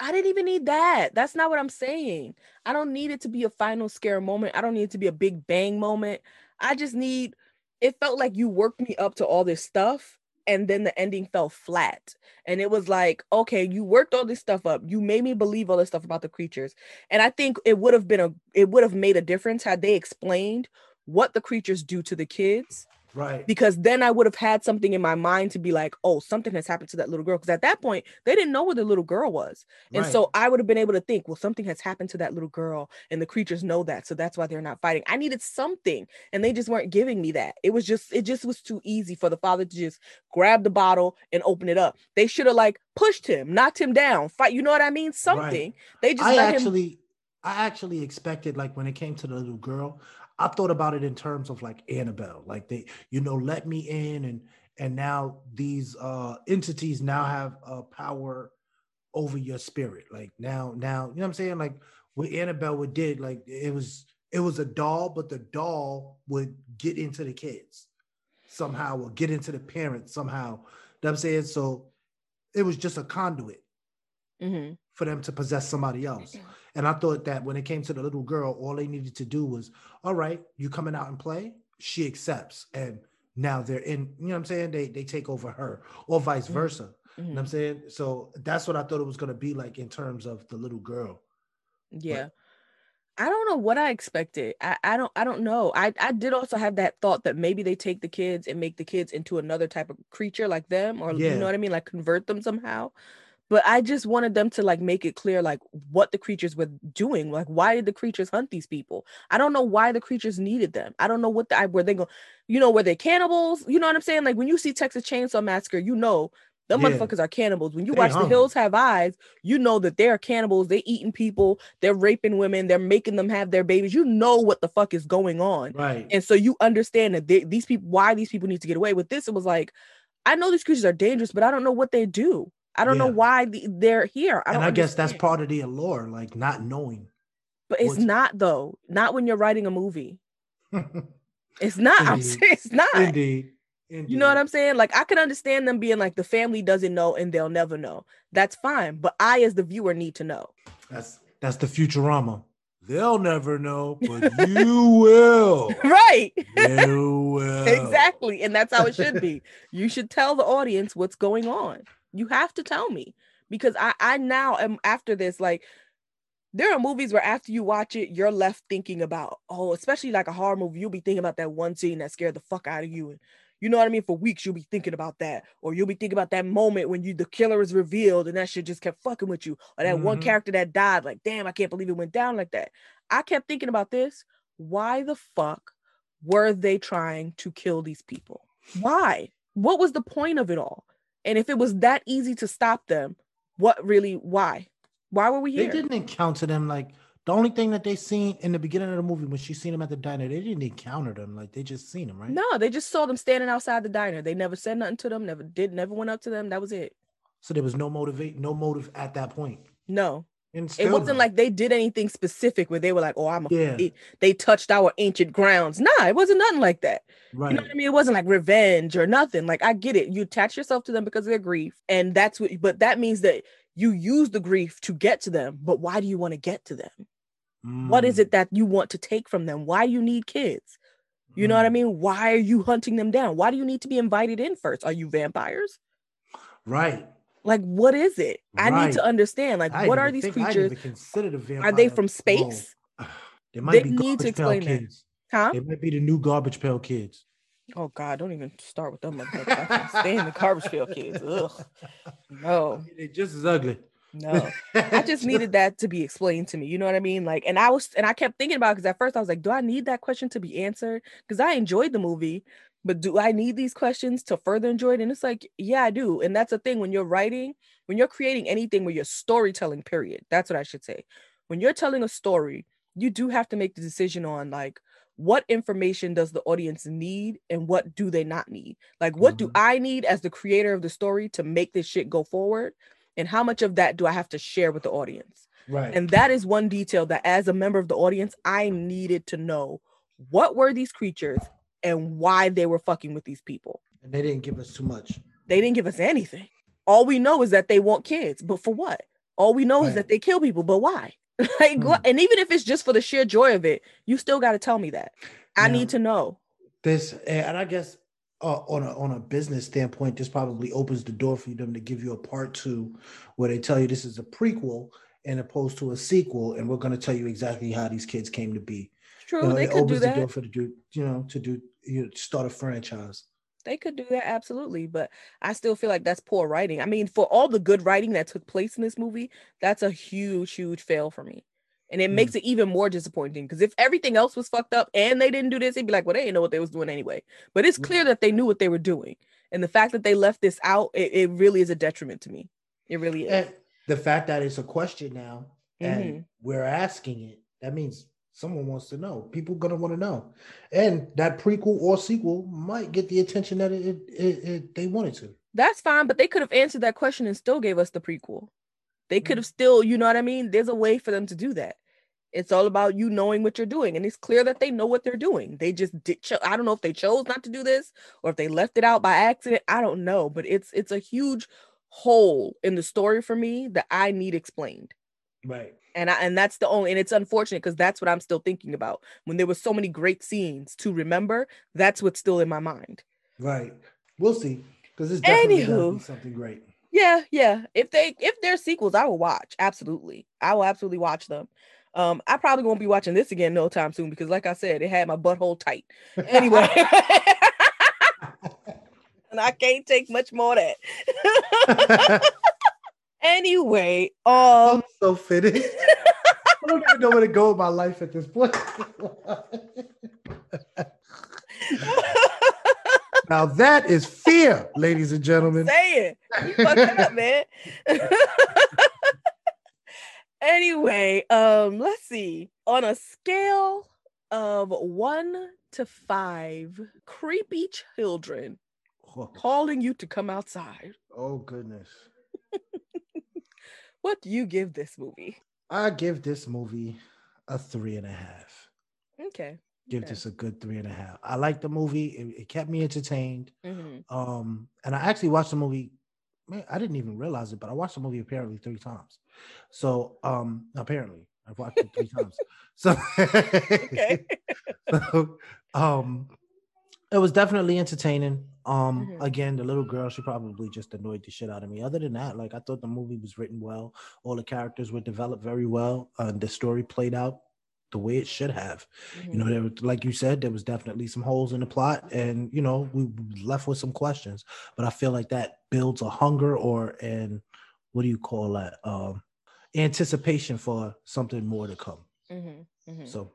I didn't even need that. That's not what I'm saying. I don't need it to be a final scare moment. I don't need it to be a big bang moment. I just need it felt like you worked me up to all this stuff and then the ending fell flat. And it was like, okay, you worked all this stuff up. You made me believe all this stuff about the creatures. And I think it would have been a it would have made a difference had they explained what the creatures do to the kids Right. Because then I would have had something in my mind to be like, oh, something has happened to that little girl. Because at that point, they didn't know where the little girl was. And Right. so I would have been able to think, well, something has happened to that little girl, and the creatures know that. So that's why they're not fighting. I needed something, and they just weren't giving me that. It was just, it just was too easy for the father to just grab the bottle and open it up. They should have like pushed him, knocked him down, fight. You know what I mean? Something. They just I let him actually, I actually expected like when it came to the little girl, I thought about it in terms of like Annabelle, like they, you know, let me in, and and now these uh entities now have uh power over your spirit. Like now, now, you know what I'm saying? Like what Annabelle would did, like it was it was a doll, but the doll would get into the kids somehow or get into the parents somehow. You know what I'm saying? So it was just a conduit Mhm. for them to possess somebody else. And I thought that when it came to the little girl, all they needed to do was, all right, you coming out and play, she accepts. And now they're in, you know what I'm saying? They they take over her, or vice Mhm. versa. You know what I'm saying? So that's what I thought it was gonna be like in terms of the little girl. Yeah. I don't know what I expected. I, I don't I don't know. I, I did also have that thought that maybe they take the kids and make the kids into another type of creature like them or you know what I mean like convert them somehow. But I just wanted them to like make it clear like what the creatures were doing. Like why did the creatures hunt these people? I don't know why the creatures needed them. I don't know what the I were they going you know were they cannibals? You know what I'm saying? Like when you see Texas Chainsaw Massacre, you know the Yeah. motherfuckers are cannibals. When you They watch The. Hills Have Eyes, you know that they're cannibals. They're eating people. They're raping women. They're making them have their babies. You know what the fuck is going on. Right. And so you understand that they, these people, why these people need to get away. With this, it was like, I know these creatures are dangerous, but I don't know what they do. I don't know why the, they're here. I and I guess that's part of the allure, like not knowing. But it's not though. Not when you're writing a movie. It's not. I'm serious. It's not. Indeed. Indeed. You know what I'm saying? Like I can understand them being like the family doesn't know and they'll never know. That's fine. But I, as the viewer, need to know. That's that's the Futurama. They'll never know, but you will. Right. You will. exactly. And that's how it should be. You should tell the audience what's going on. You have to tell me because I, I now am after this, like, there are movies where after you watch it, you're left thinking about, oh, especially like a horror movie, you'll be thinking about that one scene that scared the fuck out of you. And you know what I mean? For weeks, you'll be thinking about that. Or you'll be thinking about that moment when you the killer is revealed and that shit just kept fucking with you. Or that one Mhm. character that died, like, damn, I can't believe it went down like that. I kept thinking about this. Why the fuck were they trying to kill these people? Why? What was the point of it all? And if it was that easy to stop them, what really, why? Why were we here? They didn't encounter them like the only thing that they seen in the beginning of the movie when she seen them at the diner, they didn't encounter them. Like they just seen them, right? No, they just saw them standing outside the diner. They never said nothing to them, never did, never went up to them. That was it. So there was no motivate, no motive at that point. No, it wasn't like they did anything specific where they were like, oh, I'm a, Yeah. they, they touched our ancient grounds. Nah, it wasn't nothing like that. right. You know what I mean? It wasn't like revenge or nothing. Like I get it. You attach yourself to them because of their grief. And that's what but that means that you use the grief to get to them. But why do you want to get to them? What is Mm, it that you want to take from them? Why you need kids? You know what I mm. mean? Why are you hunting them down? Why do you need to be invited in first? Are you vampires? Right. Like what is it? I need to understand. Like I what are these I creatures? Are they from space? They might They be need to explain that. kids. Huh? They might be the new garbage pail kids. Oh God, don't even start with them. I can't stand the garbage pail kids. Ugh. No, They're just as ugly. no. I just needed that to be explained to me. You know what I mean? Like, and I was, and I kept thinking about because at first I was like, do I need that question to be answered? Because I enjoyed the movie, but do I need these questions to further enjoy it? And it's like, yeah, I do. And that's the thing when you're writing, when you're creating anything where you're storytelling, period. That's what I should say. When you're telling a story, you do have to make the decision on like what information does the audience need and what do they not need? Like, what do Mhm. I need as the creator of the story to make this shit go forward? And how much of that do I have to share with the audience? right. And that is one detail that, as a member of the audience, I needed to know what were these creatures and why they were fucking with these people. and they didn't give us too much. They didn't give us anything. All we know is that they want kids, but for what? All we know is that they kill people, but why? like, Hmm. what- and even if it's just for the sheer joy of it, you still got to tell me that. I Now- need to know. This and I guess uh, on a on a business standpoint, this probably opens the door for them to give you a part two, where they tell you this is a prequel and opposed to a sequel, and we're going to tell you exactly how these kids came to be. True. You know, they it could do opens the door that. for the do, you know, to do you know, start a franchise. They could do that absolutely, but I still feel like that's poor writing. I mean, for all the good writing that took place in this movie, that's a huge, huge fail for me. And it Mm. makes it even more disappointing because if everything else was fucked up and they didn't do this, they'd be like, well, they didn't know what they was doing anyway. But it's clear that they knew what they were doing. And the fact that they left this out, it, it really is a detriment to me. It really is. And the fact that it's a question now and Mhm. we're asking it, that means someone wants to know. People gonna want to know, and that prequel or sequel might get the attention that it, it, it, it they wanted to. That's fine, but they could have answered that question and still gave us the prequel. They could have mm-hmm. still, you know what I mean? There's a way for them to do that. It's all about you knowing what you're doing, and it's clear that they know what they're doing. They just did. Cho- I don't know if they chose not to do this or if they left it out by accident. I don't know, but it's it's a huge hole in the story for me that I need explained. Right. And I and that's the only and it's unfortunate because that's what I'm still thinking about. When there were so many great scenes to remember, that's what's still in my mind. Right. We'll see. Because it's definitely Anywho. something great. Yeah, yeah. If they if they're sequels, I will watch. Absolutely. I will absolutely watch them. Um, I probably won't be watching this again no time soon because like I said, it had my butthole tight. Anyway. and I can't take much more of that. anyway, I'm um so finished. I don't even know where to go with my life at this point. now that is fear, ladies and gentlemen. saying you fucked up, man. anyway, um, let's see. On a scale of one to five, creepy children Oh, calling you to come outside. oh goodness. What do you give this movie? I give this movie a three and a half. Okay. Give Okay. this a good three and a half. I like the movie. It, it kept me entertained. Mhm. Um, and I actually watched the movie. Man, I didn't even realize it, but I watched the movie apparently three times. So, um, apparently I've watched it three times. So, Okay. so, um, it was definitely entertaining. Um, Mhm. again, the little girl, she probably just annoyed the shit out of me. Other than that, like I thought the movie was written well. All the characters were developed very well. Uh, the story played out the way it should have. You know, Mhm. there, like you said, there was definitely some holes in the plot, and you know, we left with some questions. But I feel like that builds a hunger or and what do you call that? Um, anticipation for something more to come. Mhm. Mhm. So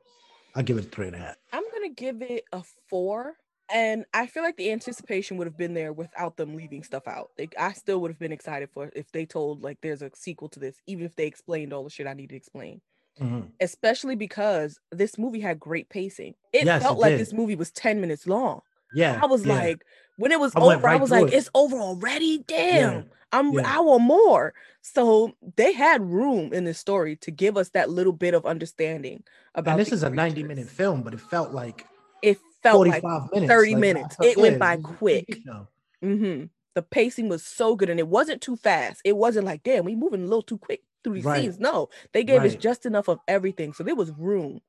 I give it a three and a half. I'm gonna give it a four. And I feel like the anticipation would have been there without them leaving stuff out. Like I still would have been excited for if they told like there's a sequel to this, even if they explained all the shit I need to explain. Mhm. Especially because this movie had great pacing. It Yes, felt it like did. this movie was 10 minutes long. Yeah, I was yeah. like, when it was I over, I was like, it. it's over already. Damn. I'm yeah. I want more. So they had room in this story to give us that little bit of understanding about and this is a 90 minute film, but it felt like It felt like 45 minutes. 30 like, minutes. It went by it was a TV quick. show. hmm The pacing was so good and it wasn't too fast. It wasn't like, damn, we moving a little too quick through these Right. scenes. No, they gave us just enough of everything. So there was room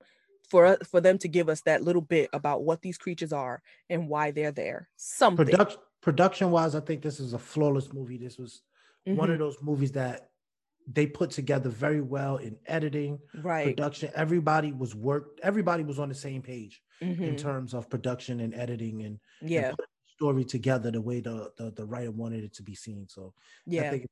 for us for them to give us that little bit about what these creatures are and why they're there. Something. Production production wise, I think this is a flawless movie. This was one Mhm. of those movies that they put together very well in editing, right. production. Everybody was worked, everybody was on the same page in Mhm. terms of production and editing and, and Yeah. putting the story together the way the, the the writer wanted it to be seen. So I Yeah. think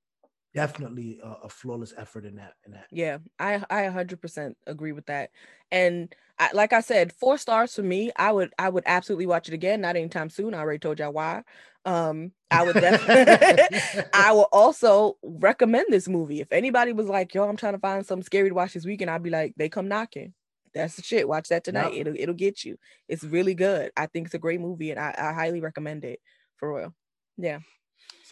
definitely a, a flawless effort in that in that. Yeah, I I 100% agree with that. And I, like I said, four stars for me. I would I would absolutely watch it again. Not anytime soon. I already told y'all why. Um, I would definitely. I will also recommend this movie. If anybody was like, "Yo, I'm trying to find something scary to watch this weekend," I'd be like, "They come knocking." That's the shit. Watch that tonight. Yep. It'll it'll get you. It's really good. I think it's a great movie, and I, I highly recommend it for real. Yeah.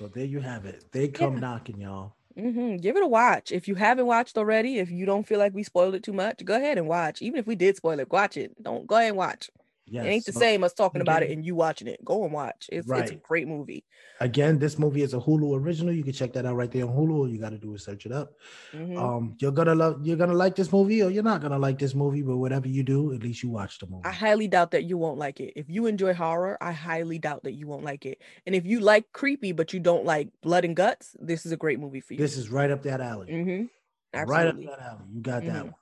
So there you have it. They come Yeah. knocking, y'all. Mm-hmm. Give it a watch. If you haven't watched already, if you don't feel like we spoiled it too much, go ahead and watch. Even if we did spoil it, watch it. Don't go ahead and watch. Yes. it ain't the same as talking about it and you watching it. Go and watch. It's it's a great movie. Again, this movie is a Hulu original. You can check that out right there on Hulu. All you got to do is search it up. Mhm. Um, you're gonna love, you're gonna like this movie, or you're not gonna like this movie. But whatever you do, at least you watch the movie. I highly doubt that you won't like it. If you enjoy horror, I highly doubt that you won't like it. And if you like creepy but you don't like blood and guts, this is a great movie for you. This is right up that alley. hmm Right up that alley. You got that Mhm. one.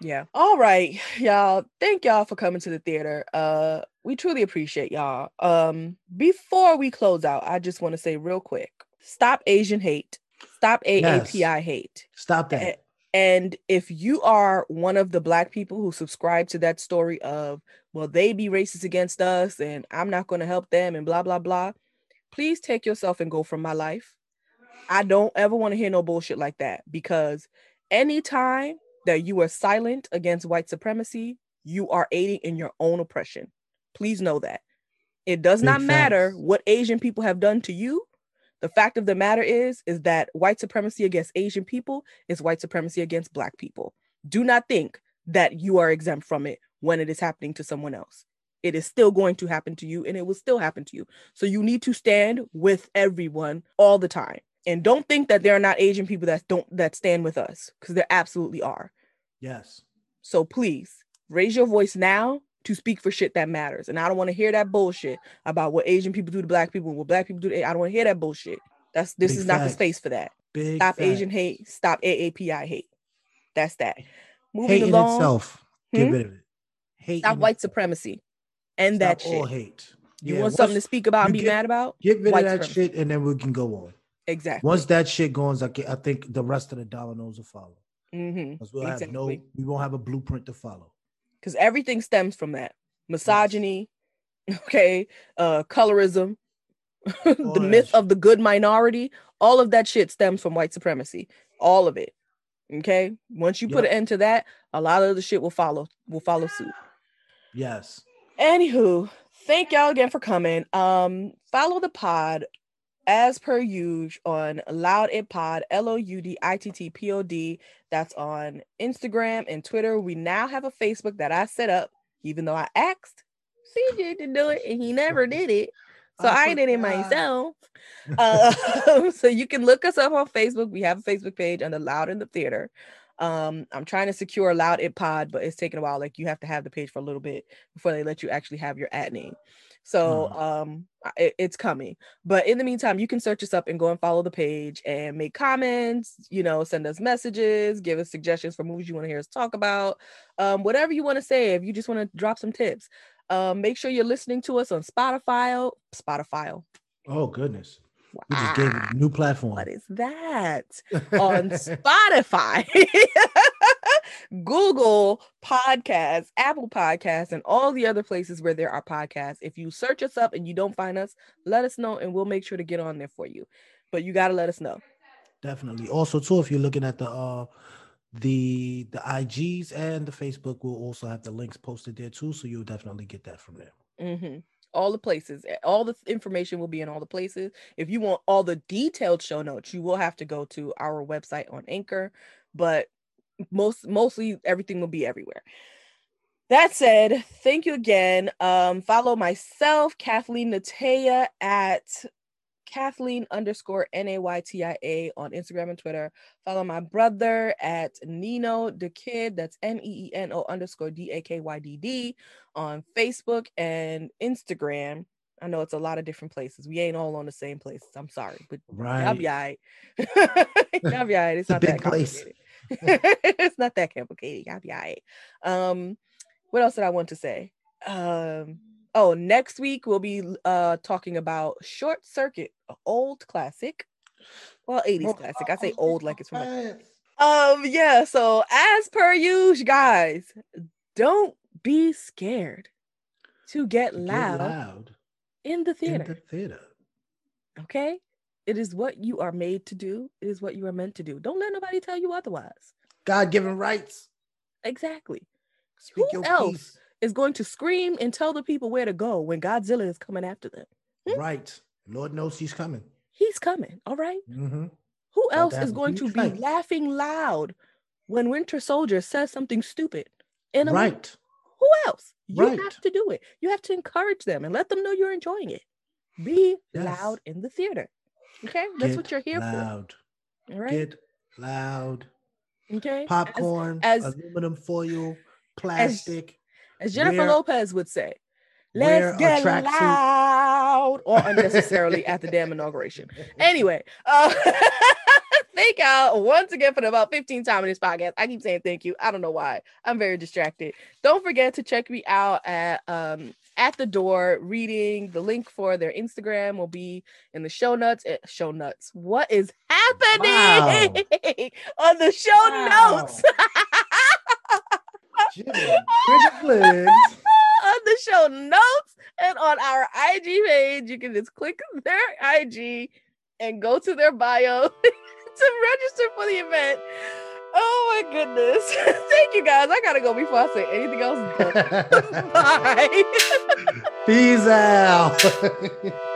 Yeah. All right, y'all. Thank y'all for coming to the theater. Uh we truly appreciate y'all. Um before we close out, I just want to say real quick. Stop Asian hate. Stop AAPI Yes. hate. Stop that. And if you are one of the black people who subscribe to that story of, well, they be racist against us and I'm not going to help them and blah, blah, blah, please take yourself and go from my life. I don't ever want to hear no bullshit like that because anytime that you are silent against white supremacy, you are aiding in your own oppression. Please know that. It does Big not matter facts. what Asian people have done to you. The fact of the matter is, is that white supremacy against Asian people is white supremacy against black people. Do not think that you are exempt from it when it is happening to someone else. It is still going to happen to you and it will still happen to you. So you need to stand with everyone all the time. And don't think that there are not Asian people that don't that stand with us because there absolutely are. Yes. So please raise your voice now to speak for shit that matters. And I don't want to hear that bullshit about what Asian people do to black people and what black people do to I don't want to hear that bullshit. That's this Big is not the space for that. Big Stop. Asian hate. Stop AAPI hate. That's that. Moving Hate in along. itself. Get Hmm? rid of it. Hate. Stop white itself. supremacy. And that Stop all hate. You Yeah, want something to speak about and be get- mad about? Get rid of that supremacy. shit, and then we can go on. Exactly. Once that shit goes, I, I think the rest of the dominoes will follow. Hmm Because we'll have no, Exactly. we won't have a blueprint to follow. Because everything stems from that. Misogyny, okay, uh, colorism, the myth of the good minority, all of that shit stems from white supremacy. All of it. Okay. Once you put Yep. an end to that, a lot of the shit will follow, will follow suit. Yes. Anywho, thank y'all again for coming. Um, follow the pod as per usual on Loud It Pod, L O U D I T T P O D. That's on Instagram and Twitter. We now have a Facebook that I set up, even though I asked CJ to do it and he never did it. So I I did it myself. Uh, so you can look us up on Facebook. We have a Facebook page under Loud in the Theater. Um, I'm trying to secure Loud It Pod, but it's taking a while. Like you have to have the page for a little bit before they let you actually have your ad name. So um, it- it's coming. But in the meantime, you can search us up and go and follow the page and make comments. You know, send us messages, give us suggestions for movies you want to hear us talk about, um, whatever you want to say. If you just want to drop some tips, um, make sure you're listening to us on Spotify. Spotify. Oh goodness. We just gave it a new platform. What is that? on Spotify, Google Podcasts, Apple Podcasts, and all the other places where there are podcasts. If you search us up and you don't find us, let us know and we'll make sure to get on there for you. But you got to let us know. Definitely. Also, too, if you're looking at the uh the the IGs and the Facebook, we'll also have the links posted there too. So you'll definitely get that from there. Mhm. All the places, eh, all the information will be in all the places. If you want all the detailed show notes, you will have to go to our website on Anchor, but most mostly everything will be everywhere. That said, thank you again. Um, follow myself, Kathleen Naytia at Kathleen underscore N A Y T I A on Instagram and Twitter. Follow my brother at Nino the Kid. That's N E E N O underscore D A K Y D D on Facebook and Instagram. I know it's a lot of different places. We ain't all on the same places. I'm sorry, but y'all Right. be all right. y'all be all right. It's It's a big that place. it's not that complicated. Y'all be all right. Um, what else did I want to say? Um, oh, next week we'll be uh talking about Short Circuit, an old classic. Well, 80s classic. I say old like it's from a um, yeah, so as per usual, guys, don't be scared to get Get loud, loud in the theater. in the theater. Okay. It is what you are made to do, it is what you are meant to do. Don't let nobody tell you otherwise. God given rights. Exactly. Speak Who your else? peace. Is going to scream and tell the people where to go when Godzilla is coming after them. Hmm? Right. Lord knows he's coming. He's coming. All right. hmm Who else is going to be fight. laughing loud when Winter Soldier says something stupid in a movie? Right. Who else? You Right. have to do it. You have to encourage them and let them know you're enjoying it. Be Yes. loud in the theater. Okay, that's what you're here for. loud. for. All right. Get loud. okay. Popcorn, as- aluminum foil, plastic. As, Jennifer wear- Lopez would say, let's get loud or unnecessarily at the damn inauguration. Anyway, uh, thank y'all once again for the about 15 time in this podcast. I keep saying thank you. I don't know why. I'm very distracted. Don't forget to check me out at um at the door reading. The link for their Instagram will be in the show notes. Eh, show notes. What is happening wow. on the show wow. notes? on the show notes and on our IG page, you can just click their IG and go to their bio to register for the event. Oh my goodness. Thank you guys. I gotta go before I say anything else. Bye. Peace out.